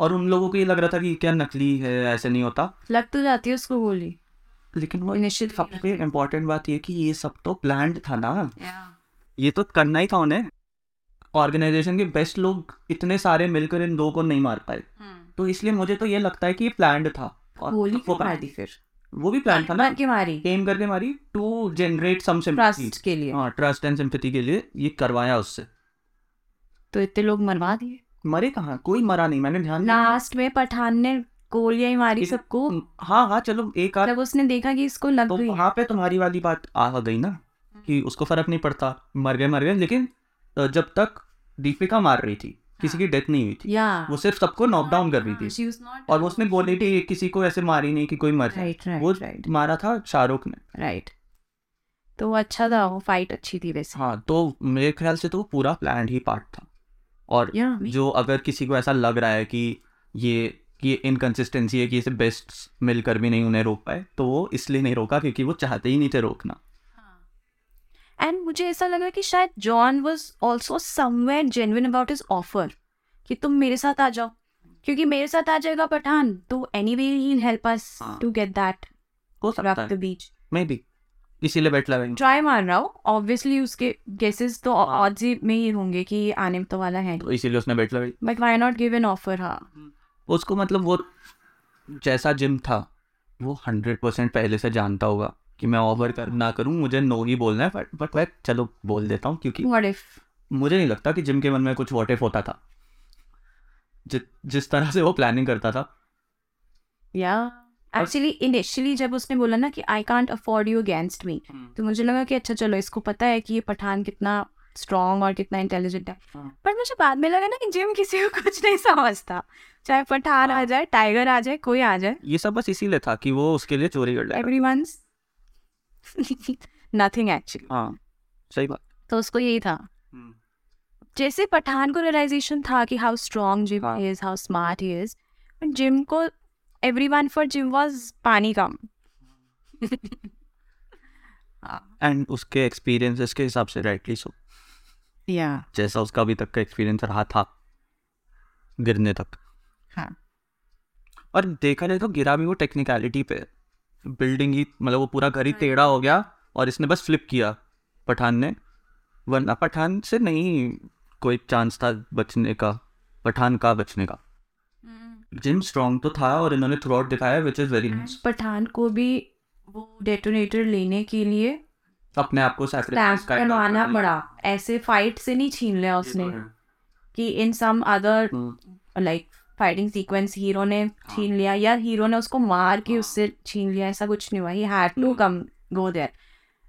B: और उन लोगों को ये लग रहा था कि क्या नकली है ऐसे नहीं होता।
A: लग तो जाती है उसको गोली।
B: लेकिन वो
A: निश्चित
B: सबसे इम्पोर्टेंट बात ये कि ये सब तो प्लान्ड था ना। ये तो करना ही था उन्हें। ऑर्गेनाइजेशन के बेस्ट लोग इतने सारे मिलकर इन दो को नहीं मार पाए। तो इसलिए मुझे तो ये लगता है कि ये प्लान्ड था। और
A: गोली
B: वो
A: क्यों मार दी फिर?
B: वो भी प्लान था ना?
A: के मारी
B: एम करके मारी टू जनरेट सम
A: ट्रस्ट के लिए.
B: हाँ ट्रस्ट एंड सिंपैथी के लिए ये करवाया उससे।
A: तो इतने लोग मरवा दिए?
B: मरे कहाँ? कोई मरा नहीं मैंने ध्यान
A: लास्ट में पठान ने गोलियाँ मारी सबको।
B: हाँ हाँ चलो एक आध
A: उसने देखा कि इसको लग
B: तो वहाँ पे तुम्हारी वाली बात आ गई ना कि उसको फ़र्क नहीं पड़ता। मर गए मर गए लेकिन जब तक दीपिका मार रही थी किसी की डेथ नहीं हुई थी।
A: या
B: वो सिर्फ़ सबको नॉकडाउन कर रही थी।
A: was not
B: और वो उसने बोली थी किसी को ऐसे मारी नहीं कि कोई मर
A: राइट राइट
B: वो
A: राइट
B: मारा था शाहरुख ने।
A: राइट तो अच्छा था वो फाइट अच्छी थी वैसे।
B: हाँ तो मेरे ख्याल से तो वो पूरा प्लान ही पार्ट था। और
A: या
B: जो अगर किसी को ऐसा लग रहा है कि ये कि ये इनकन्सिस्टेंसी है कि इसे बेस्ट मिलकर भी नहीं उन्हें रोक पाए तो वो इसलिए नहीं रोका क्योंकि वो चाहते ही नहीं थे रोकना।
A: एंड मुझे ऐसा लगा कि शायद John was also somewhere genuine about his offer कि तुम मेरे साथ आ जाओ। क्योंकि मेरे साथ आ जाएगा पठान तो एनीवे ही हेल्प अस
B: हाँ।
A: टू गेट दैट
B: हो है।
A: द बीच
B: मे बी इसीलिए बैठ लगाएँगे।
A: ट्राई मार रहा हूँ। ऑब्वियसली उसके गेसेस तो
B: हाँ।
A: ऑड्स ही में ही होंगे कि आने तो वाला है।
B: तो इसीलिए उसने बैठ लगाई।
A: But why not give an offer हाँ।
B: उसको मतलब वो जैसा जिम था वो हंड्रेड परसेंट पहले से जानता होगा। कि मैं ओवर कर ना करूँ मुझे नो ही बोलना है बट बट मैं चलो बोल देता हूँ क्योंकि
A: व्हाट इफ़
B: मुझे नहीं लगता कि जिम के मन में कुछ वॉट इफ़ होता था। जि, जिस तरह से वो प्लानिंग करता था।
A: या एक्चुअली इनिशियली जब उसने बोला ना कि I can't afford you against me तो मुझे लगा कि अच्छा चलो इसको पता है कि ये पठान कितना स्ट्रॉन्ग और कितना इंटेलिजेंट है।
B: हाँ।
A: पर मुझे बाद में लगा ना कि जिम किसी को कुछ नहीं समझता। चाहे पठान आ
B: हाँ।
A: जाए टाइगर आ जाए कोई आ जाए।
B: ये सब बस इसीलिए था कि वो उसके लिए चोरी कर
A: एवरी (laughs) नथिंग एक्चुअली
B: हाँ सही बात।
A: तो उसको यही था। जैसे पठान को रियलाइजेशन था कि how strong Jim. Is how smart he is Jim को every one for Jim was पानी कम। (laughs)
B: एंड उसके एक्सपीरियंसेस के हिसाब से राइटली सो
A: या
B: जैसा उसका अभी तक का एक्सपीरियंस रहा था गिरने तक।
A: हाँ।
B: और देखा जाए तो गिरा भी वो टेक्निकलिटी पे। बिल्डिंग ही मतलब वो पूरा घर ही टेढ़ा हो गया और इसने बस फ्लिप किया पठान ने। वरना पठान से नहीं कोई चांस था बचने का पठान का बचने का। जिम स्ट्रॉन्ग तो था और इन्होंने थ्रू आउट दिखाया which is very nice
A: Pathaan को भी वो डेटोनेटर लेने के लिए
B: अपने आप को
A: करवाना पड़ा। ऐसे फाइट से नहीं छीन लिया उसने कि in some other like fighting sequence hero ने छीन लिया या हीरो ने उसको मार के उससे छीन लिया ऐसा कुछ नहीं हुआ he had to come go there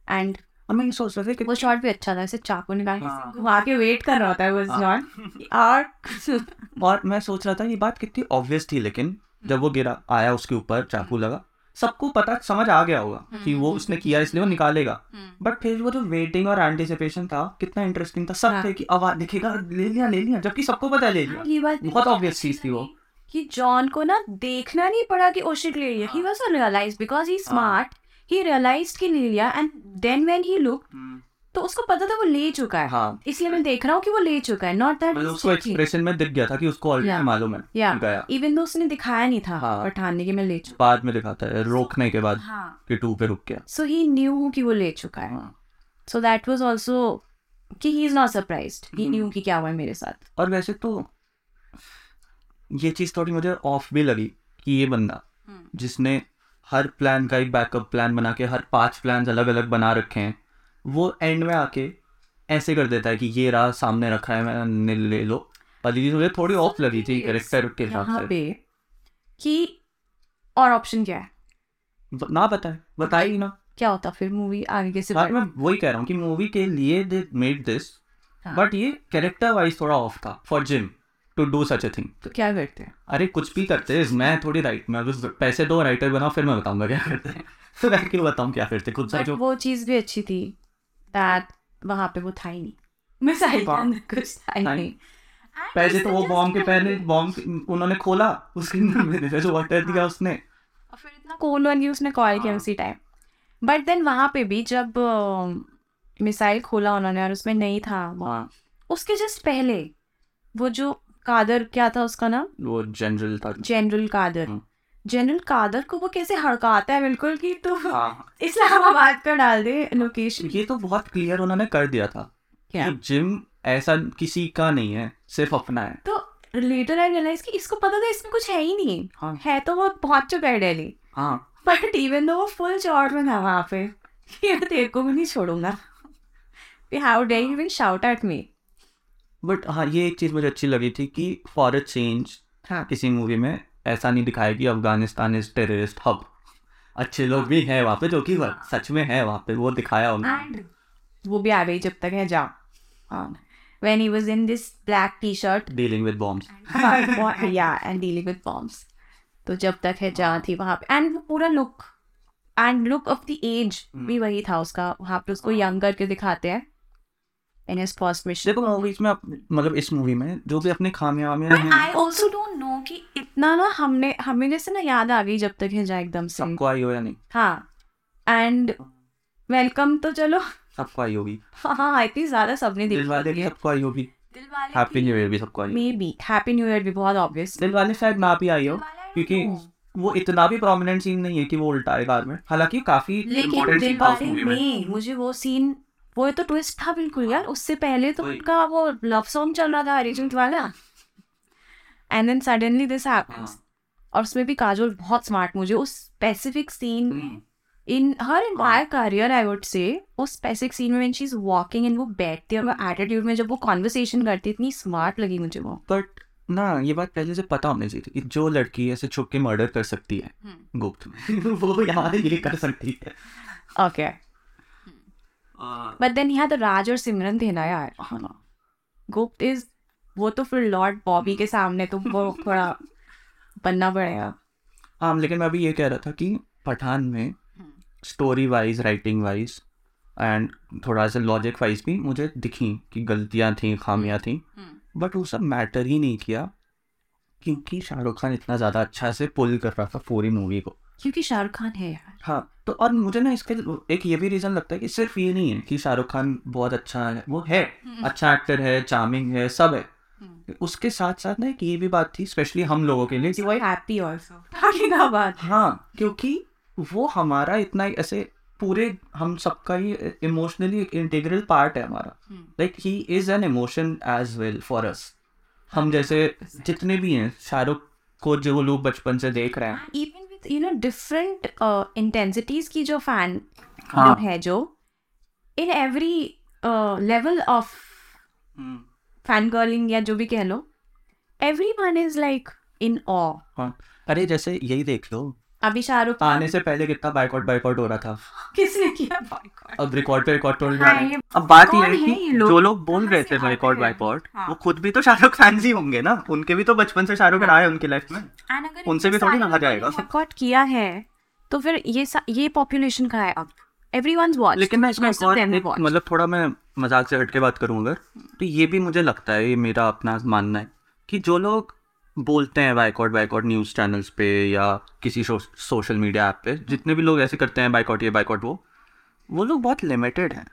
A: and
B: मैं ये सोच रहा था कि
A: वो शॉट भी अच्छा था ऐसे चाकू निकाल के
B: हाँ।
A: घुमा के वेट कर रहा था है वो नॉट और
B: और मैं सोच रहा था ये बात कितनी ऑब्वियस थी लेकिन जब वो गिरा आया उसके ऊपर चाकू लगा सबको पता समझ आ गया होगा कि वो उसने किया इसलिए वो निकालेगा। बट फिर वो जो वेटिंग और एंटिसिपेशन था कितना इंटरेस्टिंग था। सब
A: हाँ।
B: थे कि आवाज़ दिखेगा ले लिया ले लिया जबकि सबको पता ले लिया।
A: ये बात
B: बहुत ऑब्वियस चीज़ थी वो।
A: कि जॉन को ना देखना नहीं पड़ा कि ओशिक ले लिया। He. Was realise because he. Smart he realised कि ले लिया and then when he look तो उसको पता था वो ले चुका है।
B: हाँ।
A: इसलिए मैं देख रहा हूँ कि वो ले चुका है नॉट दैट
B: मतलब उसको एक्सप्रेशन में दिख गया था कि उसको ऑलरेडी मालूम है
A: या इवन दो उसने दिखाया नहीं था
B: हाँ।
A: पठान ने कि मैं ले चुका।
B: बाद में दिखाता है रोकने के बाद
A: हाँ।
B: कि टू पे रुक गया।
A: सो ही न्यू कि वो ले चुका है। सो दैट वाज आल्सो कि he is not surprised he. Knew कि क्या हुआ है मेरे साथ।
B: और वैसे तो ये चीज़ थोड़ी मुझे ऑफ़ भी लगी कि ये बंदा
A: हम्म।
B: जिसने हर प्लान का एक बैकअप प्लान बना के हर पाँच प्लान अलग अलग बना रखे हैं वो एंड में आके ऐसे कर देता है कि ये रहा सामने रखा है मैं ले लो। ये मुझे थोड़ी ऑफ़ लगी थी कैरेक्टर के हिसाब से।
A: कि और ऑप्शन क्या है?
B: ना बताए बताए ही ना।
A: क्या होता फिर मूवी आगे कैसे
B: हाँ, मैं वही कह रहा हूँ कि मूवी के लिए दे मेड दिस। बट ये कैरेक्टर वाइज थोड़ा ऑफ़ था for Jim to do such a thing
A: तो क्या करते हैं?
B: अरे कुछ भी करते हैं मैं थोड़ी राइट मैं बस पैसे दो राइटर बनाओ फिर मैं बताऊँगा क्या करते हैं। तो (laughs) मैं क्यों बताऊँ क्या करते खुद
A: बट
B: सोचो
A: वो चीज़ भी अच्छी थी। दैट वहाँ पे वो था ही नहीं मिसाइल के अंदर कुछ था ही
B: नहीं। पहले तो वो बॉम्ब के पहले बॉम्ब उन्होंने खोला उसके अंदर में जो वाटर दिया उसने।
A: और फिर इतना कोल वन उसने कॉल किया उसी टाइम बट देन वहाँ पे भी जब मिसाइल खोला उन्होंने और उसमें नहीं था वो-
B: हाँ
A: उसके जस्ट पहले वो जो कादर क्या था उसका नाम?
B: वो जनरल था।
A: जनरल कादर।
B: हम्म।
A: जनरल कादर को वो कैसे हड़काता है बिल्कुल कि तू इस्लामाबाद पे डाल दे लोकेशन
B: ये तो बहुत क्लियर उन्होंने कर दिया था
A: क्या?
B: कि जिम ऐसा किसी का नहीं है सिर्फ़ अपना है।
A: तो लेटर आई रियलाइज़ कि इसको पता था इसमें कुछ है ही नहीं।
B: हाँ।
A: है तो वो पहुँच चुका है दिल्ली
B: हाँ।
A: बट इवन दो वो फुल चौड़ में था वहाँ पे (laughs) ये तेरे को भी नहीं छोड़ूँगा। How dare you will shout at me
B: but हाँ ये एक चीज़ मुझे अच्छी लगी थी कि फॉर अ चेंज
A: हाँ।
B: किसी मूवी में ऐसा नहीं दिखाया कि अफ़गानिस्तान इज़ टेररिस्ट हब अच्छे लोग भी हैं वहाँ पे जो कि वह- सच में है वहाँ पे वो दिखाया उन्होंने।
A: वो भी आ गई जब तक है जाओ। हाँ। When he was in this black t-shirt
B: dealing with bombs
A: yeah and dealing with bombs तो जब तक है जहाँ थी वहाँ पे। एंड वो पूरा look and look of the age भी वही था उसका। वहाँ पे उसको यंग करके दिखाते हैं। इन हिज फ़र्स्ट मिशन
B: देखो मूवीज़ में मतलब इस मूवी में जो भी अपने खामियाँ हैं।
A: आई ऑल्सो डोंट नो कि इतना ना हमने हमें जैसे ना याद आ गई जब तक है जाए एकदम से।
B: सबको आई हो या नहीं?
A: हाँ। एंड वेलकम तो चलो।
B: सबको आई होगी।
A: हाँ हाँ इतनी ज़्यादा सबने देखी
B: की
A: है
B: सबको आई होगी।
A: दिल वाले
B: हैप्पी न्यू ईयर भी सबको I
A: maybe happy new year भी बहुत ऑब्वियस
B: दिल वाले शायद ना भी आई हो क्योंकि वो इतना भी प्रोमिनेंट सीन नहीं है कि वो उल्टा है कार में। हालाँकि काफ़ी
A: लेकिन
B: इम्पोर्टेंट
A: दिल
B: सीन था उस
A: वाले
B: मूवी में।
A: में मुझे वो सीन वो तो ट्विस्ट था बिल्कुल यार उससे पहले तो उनका वो लव सॉन्ग चल रहा था अरिजीत वाला। And then suddenly this happens और उसमें भी काजोल बहुत स्मार्ट मुझे उस स्पेसिफिक सीन में in her entire career I would say उस स्पेसिफिक सीन में when she is walking and वो बैठती है और एटीट्यूड में जब वो कॉन्वर्सेशन करती है इतनी स्मार्ट लगी मुझे वो।
B: बट ना ये बात पहले से पता होनी चाहिए थी कि जो लड़की ऐसे छुप के मर्डर कर सकती है
A: हम्म।
B: गुप्त में (laughs) वो यहाँ ये कर सकती है।
A: ओके बट देन यहाँ तो राज और सिमरन थे ना यार।
B: हाँ
A: गुप्त इज़ वो तो फिर लॉर्ड बॉबी के सामने तो वो (laughs) थोड़ा बनना पड़ेगा।
B: हाँ लेकिन मैं अभी ये कह रहा था कि पठान में story wise writing wise and थोड़ा सा लॉजिक वाइज भी मुझे दिखी कि गलतियाँ थी खामियाँ थी। बट वो सब मैटर ही नहीं किया क्योंकि शाहरुख खान इतना ज़्यादा अच्छा से पुल कर रहा था पूरी मूवी को।
A: क्योंकि शाहरुख खान है यार।
B: हाँ तो और मुझे ना इसके एक ये भी रीज़न लगता है कि सिर्फ़ ये नहीं है कि शाहरुख खान बहुत अच्छा है वो है अच्छा एक्टर है चार्मिंग है सब है। उसके साथ साथ ना एक ये भी बात थी स्पेशली हम लोगों के लिए कि
A: वो हैप्पी आल्सो अबाउट
B: हाँ क्योंकि वो हमारा इतना ऐसे पूरे हम सबका ही इमोशनली इंटीग्रल पार्ट है हमारा। Like he is an emotion as well for us हम जैसे जितने भी हैं शाहरुख को जो लोग बचपन से देख रहे हैं।
A: Even with you know different intensities की जो फ़ैन
B: हाँ।
A: है जो in every level of fan girling या जो भी कह लो every one is like in awe
B: अरे जैसे यही देख लो
A: अभी शाहरुख
B: आने से पहले कितना बाइकआउट बाइकआउट हो रहा था?
A: किसने किया boycott?
B: अब रिकॉर्ड पे रिकॉर्ड तोड़
A: हाँ,
B: रहा है। अब बात ये है
A: है
B: कि जो लोग बोल रहे थे
A: कहाँ
B: बाइकआउट बाइकआउट
A: हाँ।
B: वो खुद भी तो शाहरुख फैंस ही होंगे ना? उनके भी तो बचपन से शाहरुख रहा है उनकी लाइफ में। उनसे भी थोड़ी रहा जाएगा।
A: लोगों किया है तो फिर ये ये पॉपुलेशन का है अब? एवरीवन's watched
B: लेकिन मैं इसमें. मतलब थोड़ा मैं मज़ाक से हट के बात करूँ अगर तो ये भी मुझे लगता है ये मेरा अपना मानना है कि जो लोग बोलते हैं बाइकआउट बाइकआउट न्यूज़ चैनल्स पे या किसी सोशल मीडिया ऐप पे जितने भी लोग ऐसे करते हैं बाइकआउट ये बाइकआउट वो वो लोग बहुत लिमिटेड हैं।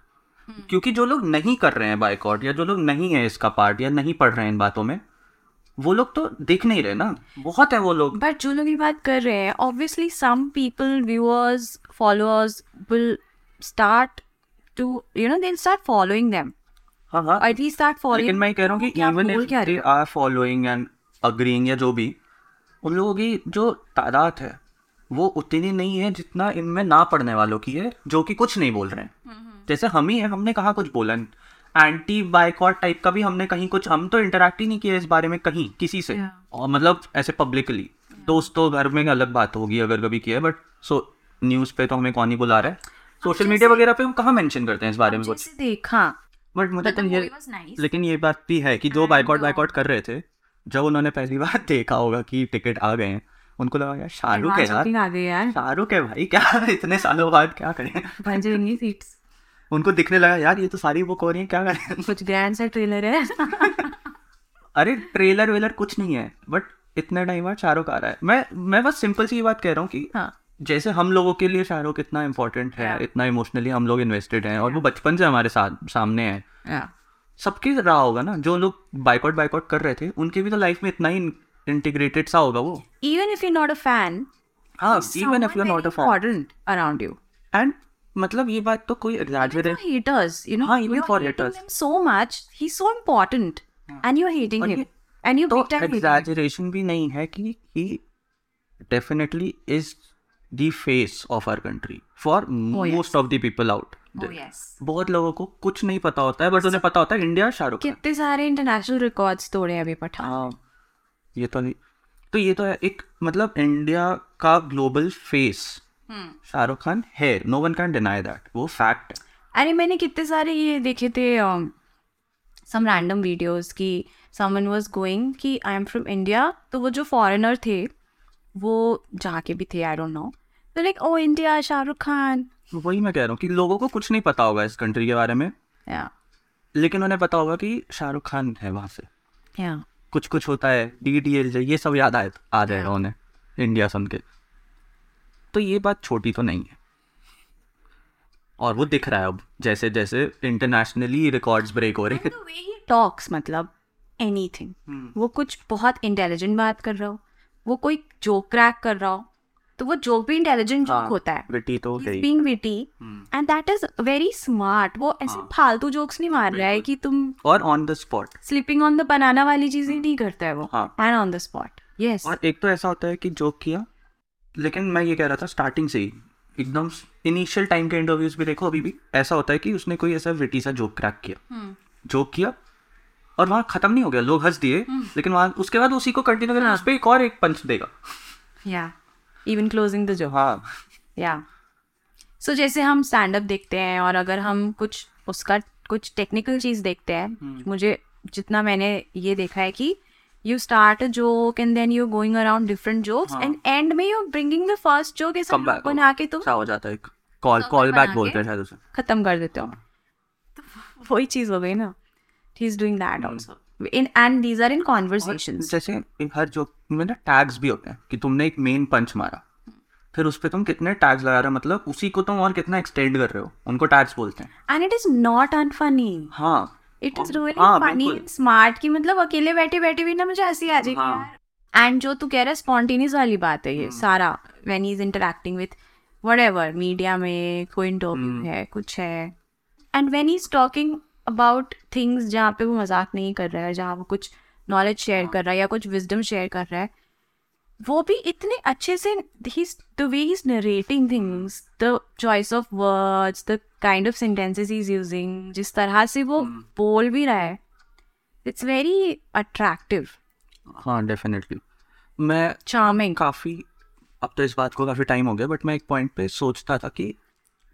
B: क्योंकि जो लोग नहीं कर रहे हैं बाइकआउट या जो लोग नहीं है इसका पार्ट या नहीं पढ़ रहे हैं इन बातों में वो लोग तो देख नहीं रहे ना। बहुत है वो लोग।
A: बट जो लोग ये बात कर रहे हैं obviously some people viewers followers will start to you know they start following them
B: हाँ हाँ।
A: Least start following
B: लेकिन मैं कह रहा हूँ कि even if they are following and agreeing या जो भी उन लोगों की जो तादाद है वो उतनी नहीं है जितना इनमें ना पढ़ने वालों की है जो कि कुछ नहीं बोल रहे हैं। जैसे हम ही है हमने कहा कुछ बोला? एंटी बाइकआउट टाइप का भी हमने कहीं कुछ हम तो इंटरेक्ट ही नहीं किया इस बारे में कहीं किसी से।
A: Yeah.
B: और मतलब ऐसे पब्लिकली दोस्तों घर में अलग बात होगी अगर कभी किया बट सो न्यूज़ पे तो हमें कौन ही बुला रहा है? सोशल मीडिया वगैरह पे हम कहाँ मेंशन करते हैं इस बारे में कुछ?
A: देखा।
B: बट मुझे तो ये
A: was nice.
B: लेकिन ये बात भी है कि जो बाइकआउट बाइकआउट कर रहे थे जब उन्होंने पहली बार देखा होगा कि टिकट आ गए हैं उनको लगा यार शाहरुख है यार। शाहरुख है भाई क्या (laughs) इतने सालों बाद क्या करें?
A: सीट्स
B: उनको दिखने लगा यार ये तो सारी बुक हो रही है क्या करें? (laughs)
A: कुछ ग्रैंड सा ट्रेलर है। (laughs)
B: अरे ट्रेलर वेलर कुछ नहीं है बट इतने टाइम बाद शाहरुख आ रहा है। मैं मैं बस सिंपल सी बात कह रहा हूँ कि
A: हाँ।
B: जैसे हम लोगों के लिए शाहरुख इतना इम्पोर्टेंट है
A: Yeah.
B: इतना इमोशनली हम लोग इन्वेस्टेड हैं और वो बचपन से हमारे साथ सामने है।
A: Yeah.
B: सबके रहा होगा ना जो लोग बाइकआउट बाइकआउट कर रहे थे उनके भी तो लाइफ में इतना ही इंटीग्रेटेड सा होगा वो।
A: Even if you not a
B: fan even if you not a fan
A: around you
B: and मतलब ये बात तो कोई एग्जैजरेट
A: हेटर्स यू नो
B: हाँ even
A: for
B: haters
A: so much he. So important and you are hating
B: him
A: and
B: you तो exaggeration भी नहीं है कि he definitely is the face of our country for most of the people out
A: oh yes.
B: बहुत लोगों को कुछ नहीं पता होता है बट उन्हें पता होता है इंडिया शाहरुख
A: कितने सारे इंटरनेशनल रिकॉर्ड्स तोड़े हैं अभी पठान?
B: हाँ ये तो नहीं। तो ये तो है एक मतलब इंडिया का ग्लोबल फेस शाहरुख खान है। No one can deny that वो फैक्ट है।
A: अरे मैंने कितने सारे ये देखे थे सम रैंडम वीडियोस कि समवन वाज गोइंग कि आई एम फ्रॉम इंडिया तो वो जो फॉरेनर थे वो जाके भी थे आई डोंट नो तो like oh India Shahrukh Khan.
B: वही मैं कह रहा हूँ कि लोगों को कुछ नहीं पता होगा इस कंट्री के बारे में। लेकिन उन्हें पता होगा कि शाहरुख खान है वहाँ से। कुछ कुछ होता है डी डी एल ये सब याद आए आ जाएगा उन्हें इंडिया सुन के तो ये बात छोटी तो नहीं है। और वो दिख रहा है अब जैसे जैसे इंटरनेशनली रिकॉर्ड्स ब्रेक हो रहे हैं।
A: टॉक्स मतलब एनीथिंग वो कुछ बहुत इंटेलिजेंट बात कर रहा हो वो कोई जोक क्रैक कर रहा हो तो वो जोक भी इंटेलिजेंट जोक
B: हाँ,
A: होता है
B: विटी तो
A: being witty and that is very smart वो ऐसे फालतू जोक्स नहीं मार रहा है कि तुम
B: और on the spot
A: sleeping on the banana वाली चीज़ें नहीं करता है वो।
B: हाँ।
A: And on the spot yes
B: और एक तो ऐसा होता है कि जोक किया लेकिन मैं ये कह रहा था स्टार्टिंग से ही एकदम इनिशियल टाइम के इंटरव्यूज़ भी देखो अभी भी ऐसा होता है कि उसने कोई ऐसा विटी सा जोक क्रैक किया। जोक किया और वहाँ खत्म नहीं हो गया लोग हंस दिए लेकिन वहाँ उसके बाद उसी को कंटिन्यू करना उस पर एक और एक पंच देगा।
A: या इवन क्लोजिंग द
B: हाँ।
A: या सो जैसे हम स्टैंड अप देखते हैं और अगर हम कुछ उसका कुछ टेक्निकल चीज़ देखते हैं hmm. मुझे जितना मैंने ये देखा है कि you start a joke and then you going around different jokes and end में you bringing the first joke ऐसा बना के तुम
B: हो जाता है कॉल कॉल बैक बोलते हैं शायद उसे।
A: खत्म कर देते हो। तो वही चीज़ हो गई ना। He is doing that also in and these are in conversations
B: जैसे हर जोक में ना टैग्स भी होते हैं कि तुमने एक मेन पंच मारा। फिर उस पर तुम कितने टैग्स लगा रहे हो? मतलब उसी को तुम और कितना एक्सटेंड कर रहे हो? उनको टैग्स बोलते हैं।
A: And it is not unfunny
B: हाँ।
A: इट इज़ रियली
B: हाँ,
A: फनी स्मार्ट कि मतलब अकेले बैठे बैठे भी ना मुझे हँसी आ जाएगी
B: हाँ।
A: एंड जो तू कह रहा है स्पॉन्टेनियस वाली बात है ये। सारा when he is interacting with what media में कोई इंटरव्यू है कुछ है। And when is talking about things जहाँ पे वो मज़ाक नहीं कर रहा है जहाँ वो कुछ नॉलेज शेयर कर रहा है या कुछ विजडम शेयर कर रहा है वो भी इतने अच्छे से the way is narrating things the choice of words the kind of sentences is using जिस तरह से वो बोल भी रहा है इट्स वेरी अट्रैक्टिव
B: हाँ डेफिनेटली मैं
A: चार्मिंग
B: काफ़ी अब तो इस बात को काफ़ी टाइम हो गया बट मैं एक पॉइंट पे सोचता था कि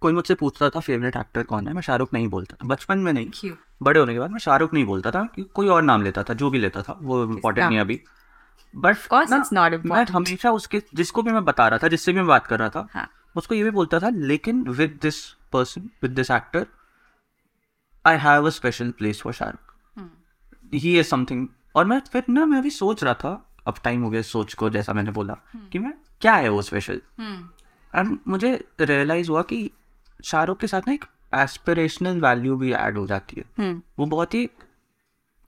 B: कोई मुझसे पूछता था फेवरेट एक्टर कौन है? मैं शाहरुख नहीं बोलता था। बचपन में नहीं। बड़े होने के बाद मैं शाहरुख नहीं बोलता था कोई और नाम लेता था जो भी लेता था वो इम्पोर्टेंट नहीं अभी। बट
A: course
B: मैं हमेशा उसके जिसको भी मैं बता रहा था जिससे भी मैं बात कर रहा था
A: हाँ।
B: उसको ये भी बोलता था लेकिन with this person with this actor I have a special place for Shahrukh. He is something और मैं फिर ना मैं अभी सोच रहा था अब टाइम हो गया सोच को जैसा मैंने बोला कि मैं क्या है वो स्पेशल एंड मुझे रियलाइज़ हुआ कि शाहरुख के साथ ना एक एस्पिरेशनल वैल्यू भी ऐड हो जाती है। वो बहुत ही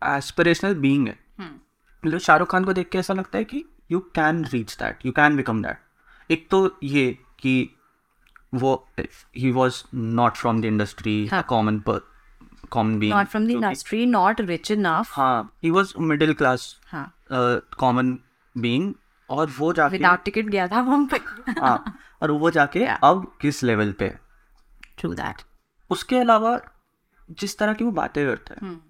B: एस्पिरेशनल बींग है। मतलब शाहरुख खान को देख के ऐसा लगता है कि you can reach that you can become that एक तो ये कि वो he. Was not from the industry. Common common being
A: not from the industry not rich enough
B: हाँ he was middle class common being और वो जाके
A: विदाउट टिकट गया था वहाँ पे
B: हाँ और वो जाके. अब किस लेवल पे? है।
A: ट्रू दैट
B: उसके अलावा जिस तरह की वो बातें करता
A: Hmm.
B: है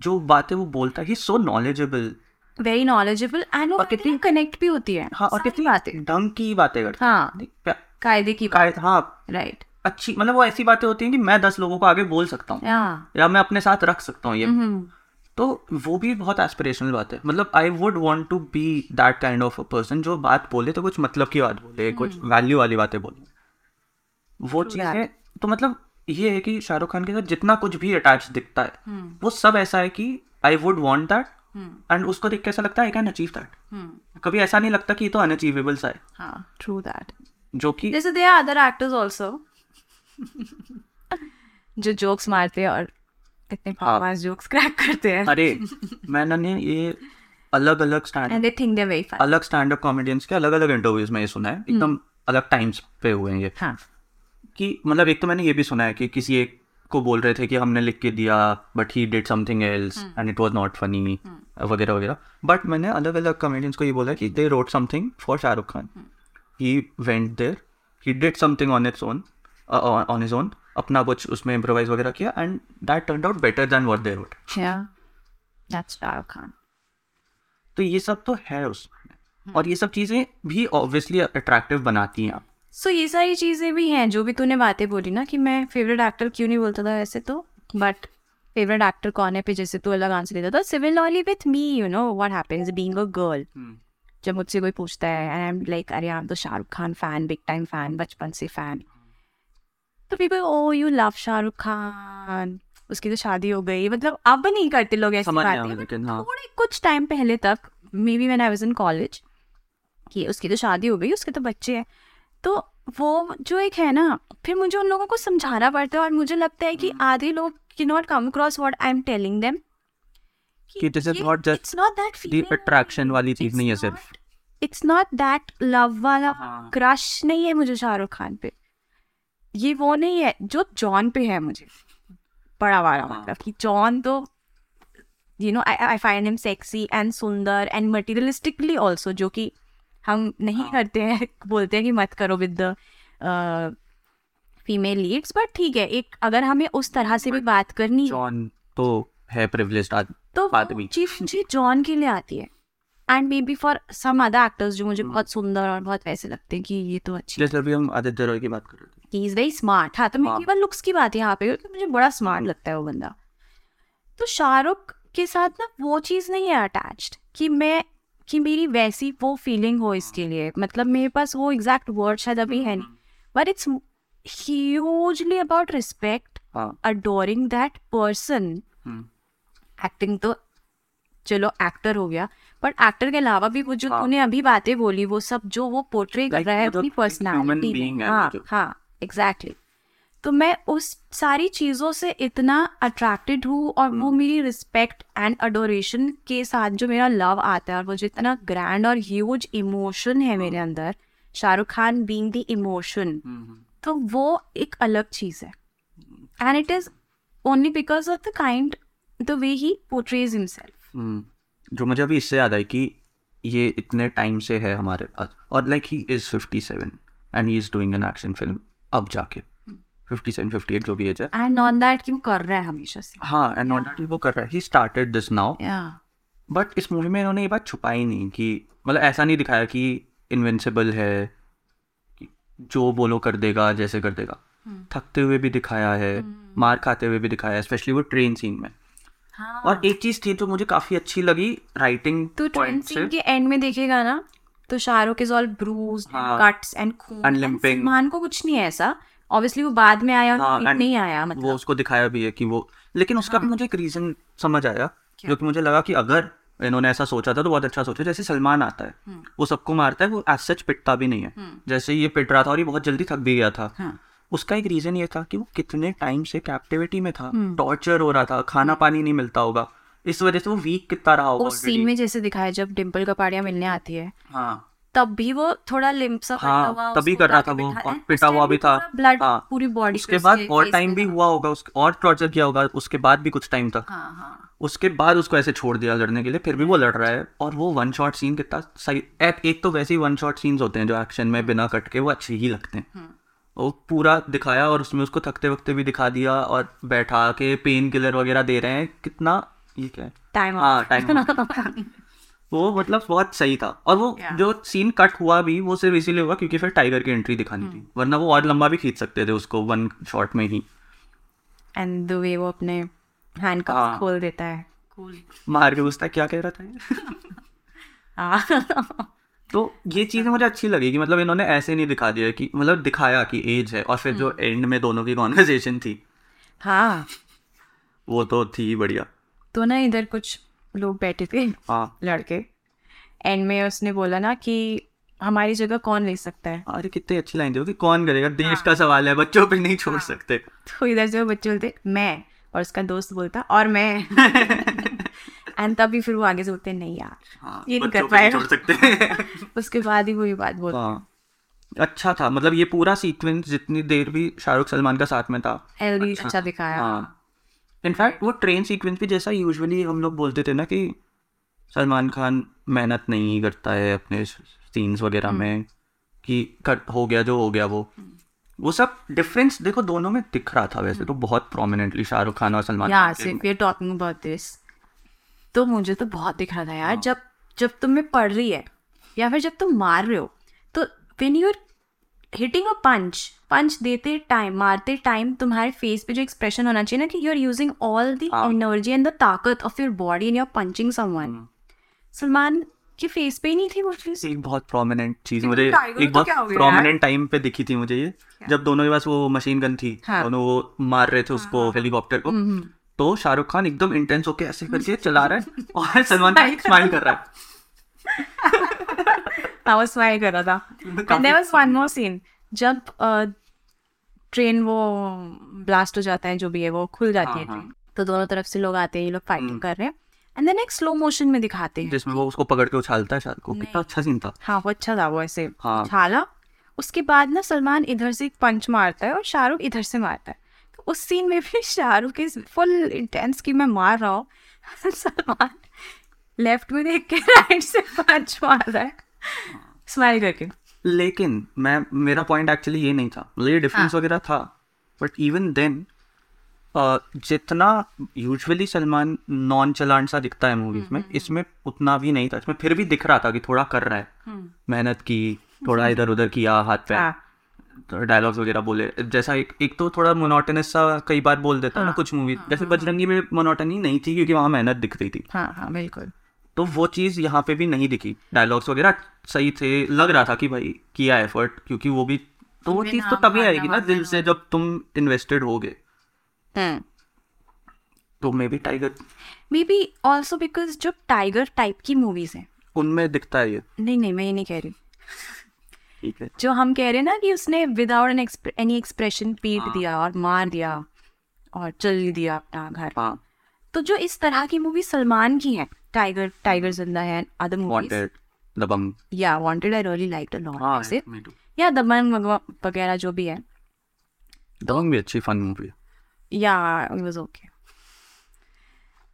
B: जो बातें वो बोलता है so knowledgeable
A: very knowledgeable and वो कितनी कनेक्ट भी होती है
B: हाँ और कितनी
A: बातें।
B: ढंग की बातें करता
A: हाँ।
B: है
A: कायदे की
B: काय- हाँ।
A: राइट
B: अच्छी मतलब वो ऐसी बातें होती हैं कि मैं दस लोगों को आगे बोल सकता हूँ
A: हाँ।
B: या मैं अपने साथ रख सकता हूँ ये।
A: हम्म।
B: तो वो भी बहुत एस्पिरेशनल बात है। मतलब I would want to be that kind of a person जो बात बोले तो कुछ मतलब की बात बोले mm-hmm. कुछ वैल्यू वाली बातें बोले। वो चीज़ें तो मतलब ये है कि शाहरुख खान के साथ जितना कुछ भी अटैच दिखता है hmm. वो सब ऐसा है कि I would want that and उसको देख के ऐसा लगता है आई कैन अचीव दैट कभी ऐसा नहीं लगता कि ये तो अनअचीवेबल सा है।
A: हाँ ट्रू दैट
B: जो कि
A: जैसे they are other actors also जो जोक्स मारते हैं और इतने
B: हाँ।
A: बकवास जोक्स क्रैक करते हैं।
B: अरे मैंने ये अलग अलग stand
A: and they think they very fun
B: अलग स्टैंड अप कॉमेडियंस के अलग अलग इंटरव्यूज़ में ये सुना है। एकदम अलग टाइम्स पे हुए हैं ये।
A: हाँ।
B: कि मतलब एक तो मैंने ये भी सुना है कि किसी एक को बोल रहे थे कि हमने लिख के दिया but he did something else and it was not funny वगैरह वगैरह। बट मैंने अलग अलग कॉमेडियंस को ये बोला कि they wrote something for Shahrukh Khan he went there he did something on its own on his own अपना कुछ उसमें इम्प्रोवाइज वगैरह किया and that turn out better than what they wrote
A: Shahrukh Khan
B: तो ये सब तो है उसमें। और ये सब चीज़ें भी ऑब्वियसली अट्रैक्टिव बनाती हैं
A: सो ये सारी चीज़ें भी हैं जो भी तूने बातें बोली ना कि मैं फेवरेट एक्टर क्यों नहीं बोलता था वैसे तो बट फेवरेट एक्टर कौन है पे जैसे तू अलग आंसर देता? था similarly with me you know what happens being a girl जब मुझसे कोई पूछता है एंड आई एम लाइक अरे आई एम तो Shahrukh Khan fan big time fan बचपन से फ़ैन तो people oh you love Shahrukh Khan. उसकी तो शादी हो गई. मतलब अब नहीं करते लोग ऐसी बातें
B: हाँ।
A: थोड़े कुछ टाइम पहले तक maybe when I was in college कि उसकी तो शादी हो गई उसके तो बच्चे हैं. तो वो जो एक है ना फिर मुझे उन लोगों को समझाना पड़ता है और मुझे लगता है कि आधे लोग कि not come across what I am telling them
B: कि this is not just
A: it's not that
B: the attraction वाली चीज़ नहीं है सिर्फ़।
A: इट्स नॉट दैट लव वाला
B: हाँ।
A: क्रश नहीं है मुझे शाहरुख खान पे। ये वो नहीं है जो जॉन पे है मुझे। बड़ा वाला
B: हाँ।
A: मतलब कि जॉन तो you know I I find him sexy and सुंदर एंड मटेरियलिस्टिकली ऑल्सो जो कि हम नहीं
B: हाँ।
A: करते हैं बोलते हैं कि मत करो with the female leads but ठीक है एक अगर हमें उस तरह से भी बात करनी
B: जॉन तो है प्रिविलेज्ड आदमी
A: तो
B: आदमी।
A: चीज़ मुझे जॉन के लिए आती है and maybe for some other actors जो मुझे
B: Hmm.
A: बहुत सुंदर और बहुत वैसे लगते हैं कि ये तो अच्छी
B: जैसे अभी हम आदित्य रॉय की बात कर रहे थे
A: ही इज़ वेरी स्मार्ट हाँ तो मैं
B: हाँ।
A: केवल लुक्स की बात यहाँ पे क्योंकि मुझे बड़ा स्मार्ट लगता है वो बंदा तो शाहरुख के साथ ना वो चीज़ नहीं है अटैच्ड कि मैं कि मेरी वैसी वो फीलिंग हो इसके लिए। मतलब मेरे पास वो एग्जैक्ट वर्ड शायद अभी है नहीं। But it's hugely about respect adoring that person acting तो चलो एक्टर हो गया। बट एक्टर के अलावा भी वो जो
B: हाँ।
A: तूने अभी बातें बोली वो सब जो वो पोर्ट्रे कर रहा है
B: मतलब
A: अपनी पर्सनालिटी
B: हाँ
A: हाँ एग्जैक्टली तो मैं उस सारी चीज़ों से इतना अट्रैक्टेड हूँ और वो
B: हम्म।
A: मेरी रिस्पेक्ट एंड अडोरेशन के साथ जो मेरा लव आता है और वो जो इतना ग्रैंड और ह्यूज इमोशन है मेरे अंदर Shahrukh Khan being the emotion तो वो एक अलग चीज़ है। And it is only because of the kind the way he portrays himself
B: जो मुझे अभी इससे याद आई कि ये इतने टाइम से है हमारे पास और like he is fifty seven and he is doing an action film अब जाके। जो भी एज है।
A: एंड ऑन दैट क्यों कर रहा है हमेशा से?
B: हाँ एंड नॉट वो कर रहा है। He started this now but इस मूवी में इन्होंने ये बात छुपाई नहीं कि मतलब ऐसा नहीं दिखाया कि इन्विंसिबल है जो बोलो कर देगा जैसे कर देगा। थकते हुए भी दिखाया है मार खाते हुए भी दिखाया है स्पेशली वो ट्रेन सीन में।
A: हाँ।
B: और एक चीज़ थी जो मुझे काफ़ी अच्छी लगी राइटिंग
A: तो ट्रेन सीन के एंड में देखेगा ना तो Shahrukh is all bruise. Cuts and खून। को कुछ नहीं है ऐसा। ऑब्वियसली वो बाद में आया
B: हाँ,
A: और नहीं आया मतलब
B: वो उसको दिखाया भी है कि वो लेकिन उसका
A: हाँ।
B: भी मुझे एक रीजन समझ आया क्योंकि मुझे लगा कि अगर इन्होंने ऐसा सोचा था तो बहुत अच्छा सोचा जैसे सलमान आता है
A: हम्म।
B: वो सबको मारता है वो एज सच पिटता भी नहीं है जैसे ये पिट रहा था और ये बहुत जल्दी थक भी गया था
A: हाँ।
B: उसका एक रीजन ये था कि वो कितने टाइम से कैप्टिविटी में था
A: हम्म।
B: टॉर्चर हो रहा था खाना पानी नहीं मिलता होगा इस वजह से वो वीक कितना रहा होगा
A: उस सीन में जैसे दिखाया जब डिम्पल कपाड़िया मिलने आती है
B: हाँ
A: तब भी वो थोड़ा लिम्प सा
B: हाँ,
A: हुआ
B: तभी कर रहा था वो, और पिटा हुआ भी था।
A: ब्लड
B: हाँ।
A: पूरी बॉडी
B: उसके बाद और टाइम भी हुआ होगा उस और टॉर्चर किया होगा उसके बाद भी कुछ टाइम तक
A: हाँ हाँ।
B: उसके बाद उसको ऐसे छोड़ दिया लड़ने के लिए फिर भी वो लड़ रहा है और वो वन शॉट सीन कितना सही एक, एक तो वैसे ही वन शॉट सीन्स होते हैं जो एक्शन में बिना कट के वो अच्छे ही लगते हैं।
A: हम्म।
B: वो पूरा दिखाया और उसमें उसको थकते वकते भी दिखा दिया और बैठा के पेन किलर वगैरह दे रहे हैं कितना ये क्या है?
A: टाइम
B: हाँ टाइम (laughs) (laughs) वो मतलब बहुत सही था। और वो
A: Yeah.
B: जो सीन कट हुआ भी वो सिर्फ़ इसीलिए हुआ क्योंकि फिर टाइगर की एंट्री दिखानी थी। वरना वो और लंबा भी खींच सकते थे उसको वन शॉट में ही।
A: एंड द वे वो अपने हैंड
B: हाँ।
A: खोल देता है। कूल
B: मार के पूछता क्या कह रहा था
A: हाँ। (laughs)
B: तो ये चीज़ मुझे अच्छी लगी कि मतलब इन्होंने ऐसे नहीं दिखा दिया कि मतलब दिखाया कि एज है और फिर जो एंड में दोनों की कॉन्वर्जेशन थी।
A: हाँ।
B: वो तो थी बढ़िया।
A: तो ना इधर कुछ लोग बैठे थे
B: हाँ।
A: लड़के। एंड में उसने बोला ना कि हमारी जगह कौन ले सकता है?
B: अरे कितनी अच्छी लाइन थी कौन करेगा? देश का सवाल है बच्चों पे नहीं छोड़ सकते।
A: तो इधर से बच्चे बोलते मैं। और उसका दोस्त बोलता और मैं। (laughs) एंड तभी फिर वो आगे से बोलते नहीं यार
B: हाँ,
A: ये नहीं कर
B: पे नहीं
A: पाएगा।
B: छोड़ सकते। (laughs)
A: उसके बाद ही वो ये बात बोलता।
B: हाँ। अच्छा था मतलब ये पूरा सीक्वेंस जितनी देर भी शाहरुख सलमान का साथ में था।
A: भी अच्छा दिखाया।
B: हाँ। इनफैक्ट वो ट्रेन सीक्वेंस भी जैसा यूजुअली हम लोग बोलते थे ना कि सलमान खान मेहनत नहीं करता है अपने सीन्स वगैरह
A: हम्म।
B: में कि कर हो गया जो हो गया वो। वो सब डिफरेंस देखो दोनों में दिख रहा था वैसे तो बहुत प्रोमिनेंटली शाहरुख खान और सलमान खान
A: ये टॉकिंग अबाउट दिस तो मुझे तो बहुत दिख रहा था यार जब जब तुम्हें पढ़ रही है या फिर जब तुम मार रहे हो तो when you're hitting a punch punch देते टाइम मारते टाइम तुम्हारे फेस पे जो एक्सप्रेशन होना चाहिए ना कि you are using all the
B: हाँ।
A: एनर्जी एंड द ताकत of your body and you are punching someone Salman के फेस पे ही नहीं थी वो चीज़?
B: एक बहुत प्रोमिनेंट चीज़ मुझे एक
A: तो
B: बहुत
A: हो
B: प्रोमिनेंट टाइम पे दिखी थी मुझे ये जब दोनों के पास वो मशीन गन थी
A: हाँ।
B: दोनों वो मार रहे थे उसको हेलीकॉप्टर को तो शाहरुख खान एकदम इंटेंस होके ऐसे करके चला रहा है और सलमान खान (laughs) स्माइल कर रहा है। (laughs)
A: I was कर रहा था and there was one more scene जब ट्रेन वो ब्लास्ट हो जाता है जो भी है वो खुल जाती है
B: हाँ,
A: ट्रेन तो दोनों तरफ़ से लोग आते हैं ये लोग फाइटिंग कर रहे हैं। एंड देन एक स्लो मोशन में दिखाते हैं।
B: जिसमें वो उसको पकड़ के उछालता है शायद को। कितना अच्छा सीन था।
A: हाँ वो अच्छा था वो ऐसे।
B: हाँ।
A: छाला उसके बाद ना सलमान इधर से एक पंच मारता है और शाहरुख इधर से मारता है। तो उस सीन में भी (laughs) शाहरुख इज़ फुल इंटेंस कि मैं मार रहा हूँ। (laughs) सलमान लेफ़्ट में देख के राइट से पंच मार रहा है। (laughs) स्माइल करके।
B: लेकिन मैं मेरा पॉइंट एक्चुअली ये नहीं था। मतलब ये डिफरेंस वगैरह था। बट इवन देन जितना यूजुअली सलमान नॉन चलान सा दिखता है मूवीज़ में इसमें उतना भी नहीं था। इसमें फिर भी दिख रहा था कि थोड़ा कर रहा है। मेहनत की थोड़ा इधर उधर किया हाथ पे।
A: हाँ।
B: डायलॉग्स वगैरह बोले। जैसा एक एक तो थोड़ा मोनोटनस सा कई बार बोल देता है ना कुछ मूवी जैसे बजरंगी में मोनोटनी नहीं थी क्योंकि वहाँ मेहनत दिख रही थी।
A: हाँ हाँ बिल्कुल।
B: तो वो चीज़ यहाँ पे भी नहीं दिखी। डायलॉग्स वगैरह सही थे लग रहा था कि भाई किया एफर्ट क्योंकि वो भी तो वो चीज़ तो तभी आएगी ना दिल से जब तुम इन्वेस्टेड होगे। तो maybe Tiger
A: maybe also because जो टाइगर टाइप की मूवीज़ हैं।
B: उनमें दिखता है ये।
A: नहीं नहीं मैं ये नहीं कह रही
B: ठीक है।
A: जो हम कह रहे हैं ना कि उसने विदाउट एन एनी एक्सप्रेशन पीट
B: हाँ।
A: दिया और मार दिया और चल दिया अपना घर।
B: हाँ।
A: तो जो इस तरह की मूवी सलमान की है टाइगर टाइगर ज़िंदा है अदर मूवीज़
B: वांटेड दबंग
A: या Wanted I really liked a
B: हाँ
A: लॉट
B: me too.
A: या दबंग वग- वगैरह जो भी है
B: दबंग भी अच्छी फन मूवी है
A: या इट वाज ओके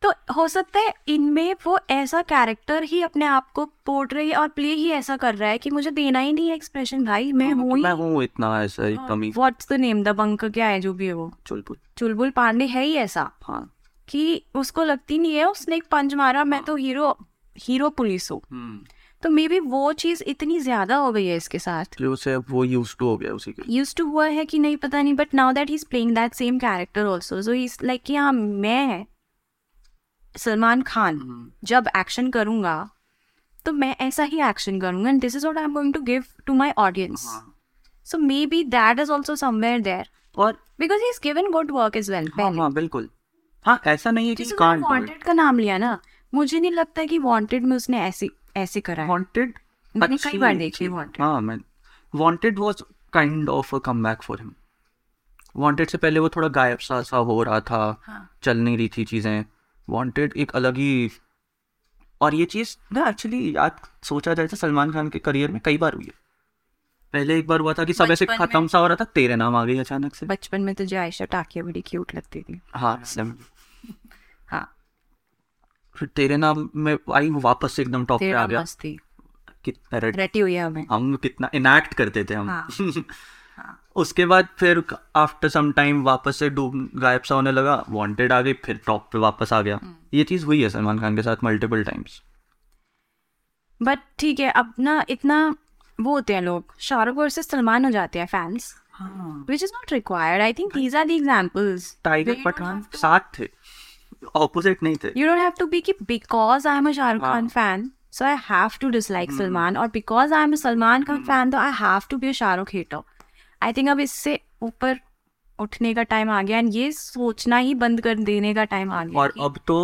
A: तो हो सकता है इनमें वो ऐसा कैरेक्टर ही अपने आप को पोर्ट्रे और प्ले ही ऐसा कर रहा है कि मुझे देना ही नहीं है एक्सप्रेशन भाई मैं हूँ
B: मैं हूँ इतना ऐसा ही कमी।
A: What's the name the bunk क्या है जो भी है वो?
B: चुलपुल
A: चुलबुल पांडे है ही ऐसा।
B: हाँ।
A: कि उसको लगती नहीं है उसने एक पंच मारा मैं तो हीरो हीरो पुलिस हूँ।
B: हम्म।
A: तो मे बी वो चीज़ इतनी ज़्यादा हो गई है इसके साथ।
B: उसे वो यूज़ टू हो गया उसी के
A: यूज़ टू हुआ है कि नहीं पता नहीं but now that he is playing that same character also so he is like कि हाँ मैं सलमान खान जब एक्शन करूँगा तो मैं ऐसा ही एक्शन करूँगा and this is what I am going to give to my audience
B: हाँ।
A: So maybe that is also somewhere there
B: और
A: because he is given good work is well
B: हाँ हाँ बिल्कुल। हाँ ऐसा नहीं है कि
A: वांटेड का नाम लिया ना मुझे नहीं लगता कि वांटेड में उसने ऐसे ऐसे करा है।
B: वांटेड
A: मैंने कई बार देखी वांटेड
B: हाँ। मैं Wanted was kind of a comeback for him Wanted से पहले वो थोड़ा गायब सा सा हो रहा था
A: हाँ।
B: चल नहीं रही थी चीज़ें। वांटेड एक अलग ही और ये चीज़ ना एक्चुअली याद सोचा जाए तो सलमान खान के करियर में कई बार हुई है। पहले एक बार हुआ था कि सब ऐसे खत्म सा हो रहा था तेरे नाम आ गई अचानक से।
A: बचपन में तुझे आयशा टाकिया बड़ी क्यूट लगती थी।
B: हाँ। (laughs)
A: हाँ।
B: फिर तेरे नाम में आई वापस से एकदम टॉप पे आ गया। कितना
A: रटी हुई है हमें।
B: हम कितना इनैक्ट करते थे हम।
A: हाँ। (laughs) हाँ।
B: उसके बाद फिर आफ्टर सम टाइम वापस से डूब गायब सा होने लगा वांटेड आ गई फिर टॉप पे वापस आ गया।
A: हम्म।
B: ये चीज़ हुई है सलमान खान के साथ मल्टीपल टाइम्स
A: बट ठीक है अब ना इतना वो होते हैं लोग। शाहरुख वर्सेस सलमान हो जाते हैं fans which is not required I think these are the examples
B: Tiger Pathaan साथ थे। ऑपोजिट नहीं थे।
A: You don't have to be कि because I'm a Shah Rukh Khan
B: हाँ।
A: fan, so I have to dislike Salman, और because I'm a Salman Khan fan, तो I have to be a Shah Rukh hater. I think अब इससे ऊपर उठने का time आ गया एंड ये सोचना ही बंद कर देने का टाइम आ गया
B: और अब तो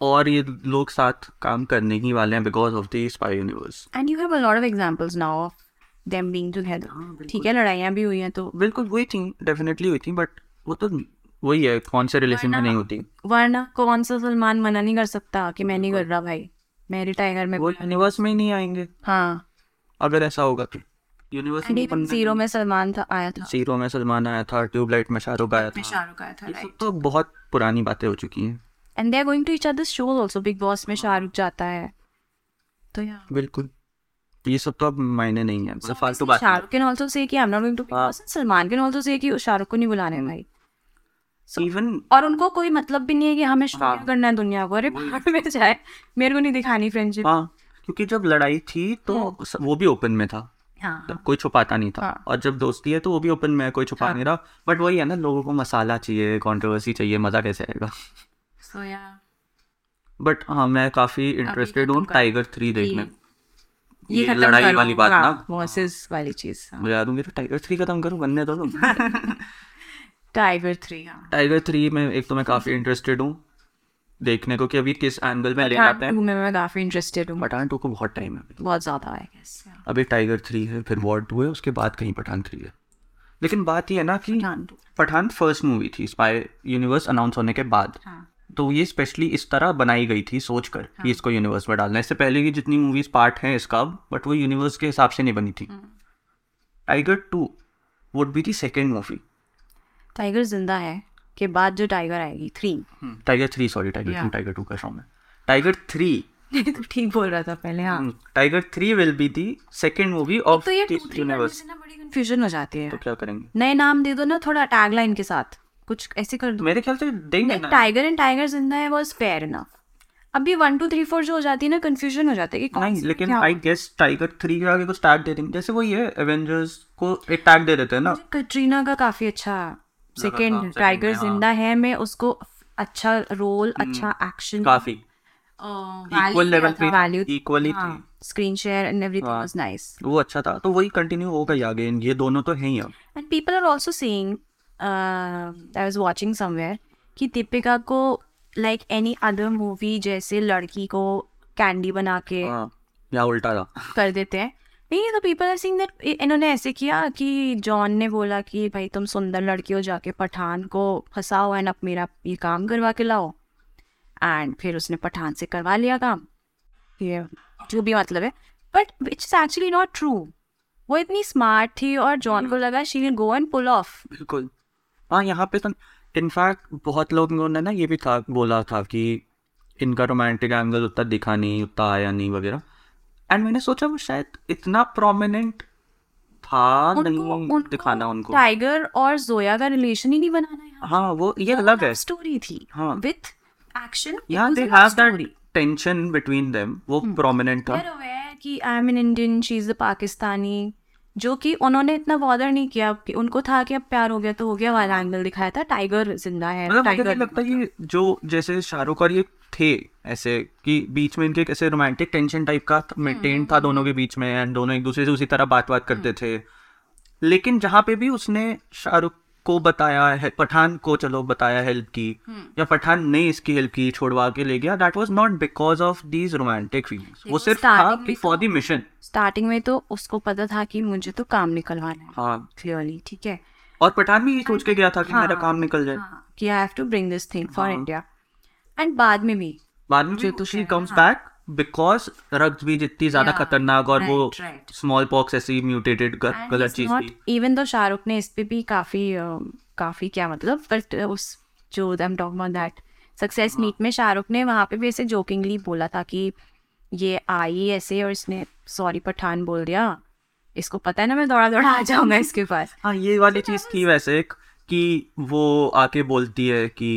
B: और ये लोग साथ काम करने ही वाले हैं because of the spy universe
A: and you have a lot of examples now of them being together ठीक है लड़ाइयाँ भी हुई हैं तो।
B: बिल्कुल हुई थी डेफिनेटली हुई थी बट वो तो वही है कौन से रिलेशन में नहीं होती।
A: वरना कौन सा सलमान मना नहीं कर सकता कि मैं नहीं कर रहा भाई। मेरी टाइगर में
B: वो यूनिवर्स में ही नहीं आएँगे।
A: हाँ।
B: अगर ऐसा होगा तो। यूनिवर्स
A: इवन ज़ीरो में सलमान था आया था।
B: ज़ीरो में सलमान आया था ट्यूबलाइट में शाहरुख आया था।
A: शाहरुख आया था
B: ये तो बहुत पुरानी बातें हो चुकी हैं।
A: And they are going to each others shows also Bigg Boss में शाहरुख जाता है। तो या।
B: बिल्कुल। ये सब तो अब मायने नहीं है। मतलब फालतू बात
A: शाहरुख कैन आल्सो से कि I am not going to
B: हाँ।
A: सलमान कैन आल्सो से कि शाहरुख को नहीं बुलाने भाई।
B: इवन
A: और उनको कोई मतलब भी नहीं है कि हमें शो
B: हाँ।
A: करना है दुनिया को। अरे भाड़ में जाए मेरे को नहीं दिखानी फ्रेंडशिप
B: हाँ क्योंकि जब लड़ाई थी तो वो भी ओपन में था।
A: हाँ।
B: तब कोई छुपाता नहीं था।
A: हाँ।
B: और जब दोस्ती है तो वो भी ओपन में है कोई छुपा हाँ, नहीं रहा। बट वही है ना लोगों को मसाला चाहिए कंट्रोवर्सी चाहिए मज़ा कैसे आएगा?
A: सो या
B: बट हाँ मैं काफ़ी इंटरेस्टेड हूँ टाइगर थ्री देखने।
A: ये
B: ये लड़ाई वाली बात
A: हाँ,
B: ना।
A: वर्सेस वाली चीज़ हाँ।
B: मुझे याद तो टाइगर थ्री खत्म करूँ? बनने दो। तुम
A: टाइगर थ्री हाँ।
B: टाइगर थ्री में एक तो मैं काफ़ी इंटरेस्टेड हूँ। देखने को कि अभी किस एंगल में ले
A: पठान
B: हैं।
A: में मैं काफ़ी इंटरेस्टेड हूँ।
B: पठान टू को बहुत टाइम है
A: बहुत ज़्यादा आई गेस
B: अभी टाइगर थ्री है फिर वॉर टू है उसके बाद कहीं पठान थ्री है। लेकिन बात ये है ना कि
A: पठान
B: पठान फ़र्स्ट मूवी थी स्पाई यूनिवर्स अनाउंस होने के बाद।
A: हाँ।
B: तो ये स्पेशली इस तरह बनाई गई थी सोच कर हाँ. कि इसको यूनिवर्स में डालना इससे पहले की जितनी मूवीज़ पार्ट हैं इसका बट वो यूनिवर्स के हिसाब से नहीं बनी थी। Tiger two would be the second movie
A: Tiger Zinda Hai के बाद जो टाइगर आएगी three
B: Tiger three sorry Tiger two Tiger two का शॉ में। टाइगर थ्री
A: तो ठीक बोल रहा था पहले हाँ।
B: Tiger three will be the second movie of
A: तो ये
B: यूनिवर्स
A: बड़ी कंफ्यूजन हो जाती है।
B: तो क्या करेंगे?
A: नए नाम दे दो ना थोड़ा टैगलाइन के साथ। कुछ ऐसे कर दो।
B: मेरे ख्याल से देंगे ना।
A: Tiger and Tiger Zinda Hai was fair enough अभी वन टू थ्री फोर जो हो जाती है ना कंफ्यूजन हो जाता है कि
B: नहीं लेकिन आई गेस टाइगर थ्री के आगे कुछ टैग दे देंगे। जैसे वही है एवेंजर्स को एक टैग दे देते हैं ना।
A: कटरीना का काफ़ी अच्छा सेकंड टाइगर
B: हाँ।
A: ज़िंदा है मैं उसको अच्छा रोल अच्छा एक्शन
B: काफ़ी। इक्वल लेवल पे
A: वैल्यू
B: इक्वली। थी।
A: Screen share and everything. Was nice
B: वो अच्छा था। तो वही कंटिन्यू होगा आगे। ये दोनों तो हैं ही अब।
A: And people are also saying I was watching somewhere कि दीपिका को लाइक एनी अदर मूवी जैसे लड़की को कैंडी बना के
B: हाँ या उल्टा था।
A: कर देते हैं। नहीं तो पीपल आर सीइंग दैट इन्होंने ऐसे किया कि जॉन ने बोला कि भाई तुम सुंदर लड़की हो जाके पठान को फंसाओ एंड अब मेरा ये काम करवा के लाओ। एंड फिर उसने पठान से करवा लिया काम। ये जो भी मतलब है। But it's actually not true वो इतनी स्मार्ट थी और जॉन को लगा she will go and pull off
B: बिल्कुल। हाँ यहाँ पे तो इनफैक्ट बहुत लोगों ने ना ये भी था बोला था कि इनका रोमांटिक एंगल उतना दिखा नहीं उतना आया नहीं वगैरह। एंड मैंने सोचा वो शायद इतना प्रोमिनेंट था उनको, नहीं दिखाना उनको।
A: टाइगर और जोया का रिलेशन ही नहीं बनाना है
B: हाँ वो ये अलग है।
A: स्टोरी थी।
B: हाँ।
A: With action
B: they have that tension between them वो प्रोमिनेंट था।
A: कि I am an Indian she is the Pakistani जो कि उन्होंने इतना बॉदर नहीं किया कि उनको था कि अब प्यार हो गया तो हो गया वाला एंगल दिखाया था टाइगर ज़िंदा है
B: मतलब
A: टाइगर
B: लगता है जो जैसे शाहरुख और ये थे ऐसे कि बीच में इनके एक ऐसे रोमांटिक टेंशन टाइप का मेंटेन था दोनों के बीच में एंड दोनों एक दूसरे से उसी तरह बात बात करते थे। लेकिन जहाँ पे भी उसने शाहरुख को बताया है पठान को चलो बताया हेल्प की। या पठान ने इसकी हेल्प की छोड़वा के ले गया। That was not because of these romantic feelings वो सिर्फ़ था फॉर द मिशन
A: स्टार्टिंग में तो उसको पता था कि मुझे तो काम निकलवाना है।
B: हाँ।
A: क्लियरली ठीक है?
B: और पठान भी ये सोच के गया था कि मेरा काम निकल जाए।
A: हाँ, कि I have to bring this thing for India and बाद में भी
B: बाद में भी शी कम्स बैक बिकॉज़ रक्त भी जितनी ज़्यादा
A: Yeah,
B: खतरनाक और
A: right, right.
B: स्मॉल पॉक्स ऐसी म्यूटेटेड गलत चीज़ थी।
A: इवन तो शाहरुख ने इस पे भी काफ़ी अ, काफ़ी क्या मतलब बट उस जो I am talking about that success meet में शाहरुख ने वहाँ पे भी ऐसे जोकिंगली बोला था कि ये आई ऐसे और इसने सॉरी पठान बोल दिया। इसको पता है ना मैं दौड़ा दौड़ा आ जाऊँगा इसके पास।
B: हाँ ये वाली चीज़ थी वैसे एक कि वो आके बोलती है कि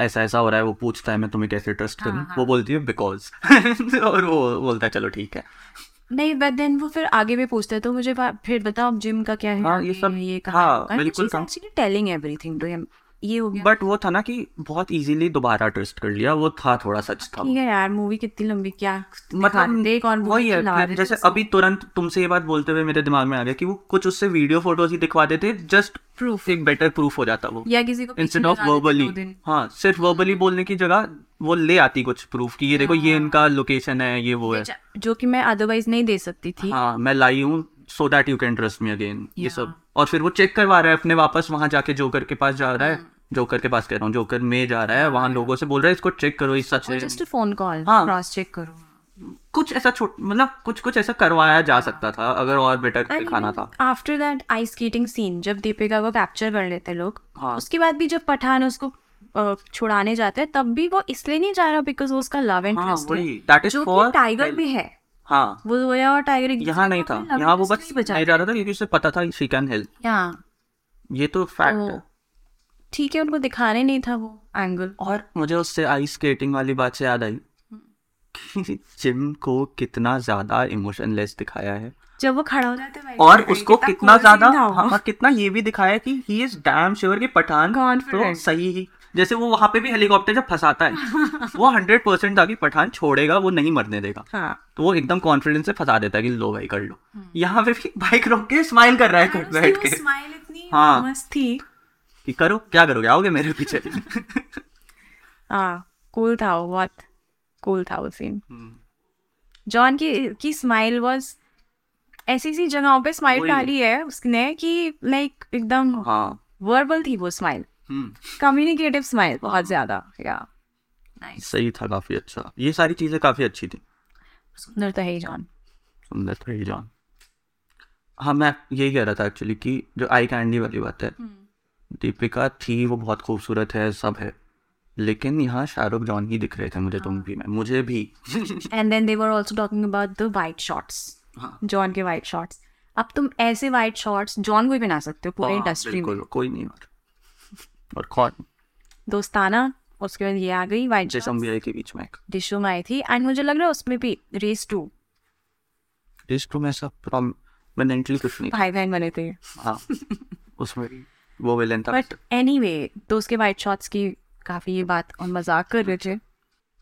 B: ऐसा ऐसा हो रहा है वो पूछता है मैं तुम्हें कैसे ट्रस्ट करूँ? वो बोलती है बिकॉज़ (laughs) और वो बोलता है चलो ठीक है.
A: नहीं बट देन वो फिर आगे भी पूछते हैं तो मुझे फिर बताओ जिम का क्या है?
B: हाँ, ये सब-
A: ये
B: हाँ, बिल्कुल
A: टेलिंग एवरीथिंग टू हिम ये हो गया
B: बट वो था ना कि बहुत इजीली दोबारा ट्रस्ट कर लिया वो था थोड़ा सच था
A: ठीक है यार मूवी कितनी लंबी क्या
B: मतलब
A: देख और
B: वही है जैसे अभी तुरंत तुमसे ये बात बोलते हुए मेरे दिमाग में आ गया कि वो कुछ उससे वीडियो फ़ोटोज़ ही दिखवा देते जस्ट
A: प्रूफ
B: एक बेटर प्रूफ हो जाता वो।
A: या किसी को
B: इंस्टेड ऑफ़ वर्बली हाँ सिर्फ़ वर्बली बोलने की जगह वो ले आती कुछ प्रूफ की ये देखो ये इनका लोकेशन है ये वो है।
A: जो कि मैं अदरवाइज़ नहीं दे सकती थी।
B: हाँ मैं लाई हूँ so that you can trust me again ये सब। और फिर वो चेक करवा रहा है अपने वापस वहाँ जाके जोकर के पास जा रहा है। जोकर के पास कह रहा हूँ जोकर में जा रहा है वहाँ लोगों से बोल रहा है इसको चेक करो ये सच
A: जस्ट फ़ोन कॉल
B: हाँ।
A: क्रॉस चेक करो।
B: कुछ ऐसा छोट मतलब कुछ कुछ ऐसा करवाया जा सकता था अगर और बेटर दिखाना था।
A: After that ice skating scene जब दीपिका को कैप्चर कर लेते लोग
B: हाँ।
A: उसके बाद भी जब पठान उसको छुड़ाने जाते हैं तब भी वो इसलिए नहीं जा रहा बिकॉज़ वो उसका लव
B: हाँ
A: है।
B: दैट इज़
A: जो
B: फॉर
A: टाइगर भी है।
B: हाँ।
A: वो जोया और टाइगर
B: यहाँ नहीं था। यहाँ वो बस नहीं जा रहा था क्योंकि उसे पता था शी कैन हेल्प
A: हाँ।
B: ये तो फैक्ट है।
A: ठीक है उनको दिखाने नहीं था वो एंगल
B: और मुझे उससे आइस स्केटिंग वाली बात से याद आई जिम को कितना ज़्यादा इमोशनलेस दिखाया है।
A: जब वो खड़ा हो जाता है
B: और उसको कितना ज़्यादा हाँ कितना ये भी दिखाया कि ही इज़ डैम श्योर कि पठान तो सही ही। जैसे वो वहाँ पे भी हेलीकॉप्टर जब फंसाता है वो हंड्रेड परसेंट था कि पठान छोड़ेगा वो नहीं मरने देगा।
A: हाँ।
B: तो वो एकदम कॉन्फिडेंस से फंसा देता है कि लो भाई कर लो। यहाँ पे भी बाइक रोक के स्माइल कर रहा है बैठ के।
A: स्माइल इतनी
B: हाँ।
A: मस्त थी।
B: कि करो क्या करोगे? आओगे मेरे पीछे? (laughs)
A: हाँ कूल था वो बहुत कूल था वो सीन
B: हम्म।
A: जॉन की की स्माइल वाज ऐसी सी जगहों पे स्माइल डाली है उसने कि लाइक एकदम
B: हाँ।
A: वर्बल थी वो स्माइल
B: हम्म।
A: कम्युनिकेटिव स्माइल बहुत ज़्यादा या
B: सही था काफ़ी अच्छा। ये सारी चीज़ें काफ़ी अच्छी थी।
A: सुंदर तो है ही जॉन
B: सुंदर था ये जॉन हाँ मैं यही कह रहा था एक्चुअली कि जो आई कैंडी वाली बात है दीपिका थी वो बहुत खूबसूरत है सब है। लेकिन यहाँ शाहरुख जॉन ही दिख रहे थे मुझे तुम भी में मुझे भी।
A: And then they were also talking about the white shots
B: हाँ।
A: जॉन के वाइट शॉट्स अब तुम ऐसे वाइट शॉट्स जॉन को ही बना सकते हो पूरे
B: हाँ,
A: इंडस्ट्री में।
B: कोई नहीं और और कौन?
A: दोस्ताना उसके बाद ये आ गई वाइट
B: भी आई के बीच में
A: डिशो में आई थी एंड मुझे लग रहा है उसमें भी रेस टू
B: इस टू में सब प्रोमिनेंटली कुछ नहीं।
A: भाई बहन बने थे।
B: हाँ उसमें भी। वो विलेन था।
A: बट एनी वे तो उसके वाइट शॉट्स की काफ़ी ये बात और मज़ाक कर रहे थे।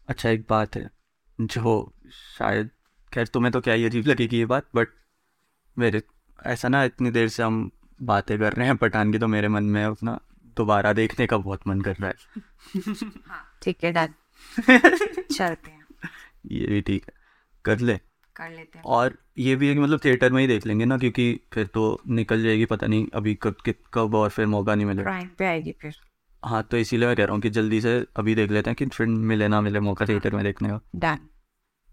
B: अच्छा एक बात है जो शायद खैर तुम्हें तो क्या ही अजीब लगेगी ये बात बट मेरे ऐसा ना इतनी देर से हम बातें कर रहे हैं पठान की तो मेरे मन में अपना दोबारा देखने का बहुत मन कर रहा है (laughs)
A: ठीक है डन। (laughs) चलते हैं।
B: ये भी ठीक है। कर ले।
A: कर लेते हैं।
B: और ये भी है कि मतलब थिएटर में ही देख लेंगे ना क्योंकि फिर तो निकल जाएगी पता नहीं अभी कब कब और फिर मौका नहीं मिलेगा।
A: प्राइम पे आएगी फिर।
B: हाँ तो इसीलिए मैं कह रहा हूँ कि जल्दी से अभी देख लेते हैं कि फिर मिले ना मिले मौका थिएटर में देखने का।
A: डन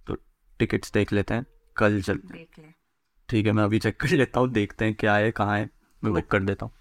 B: तो टिकट्स देख लेते हैं कल चल।
A: देख ले।
B: ठीक है मैं अभी चेक कर लेता हूँ देखते हैं क्या है कहाँ है मैं बुक कर देता हूँ।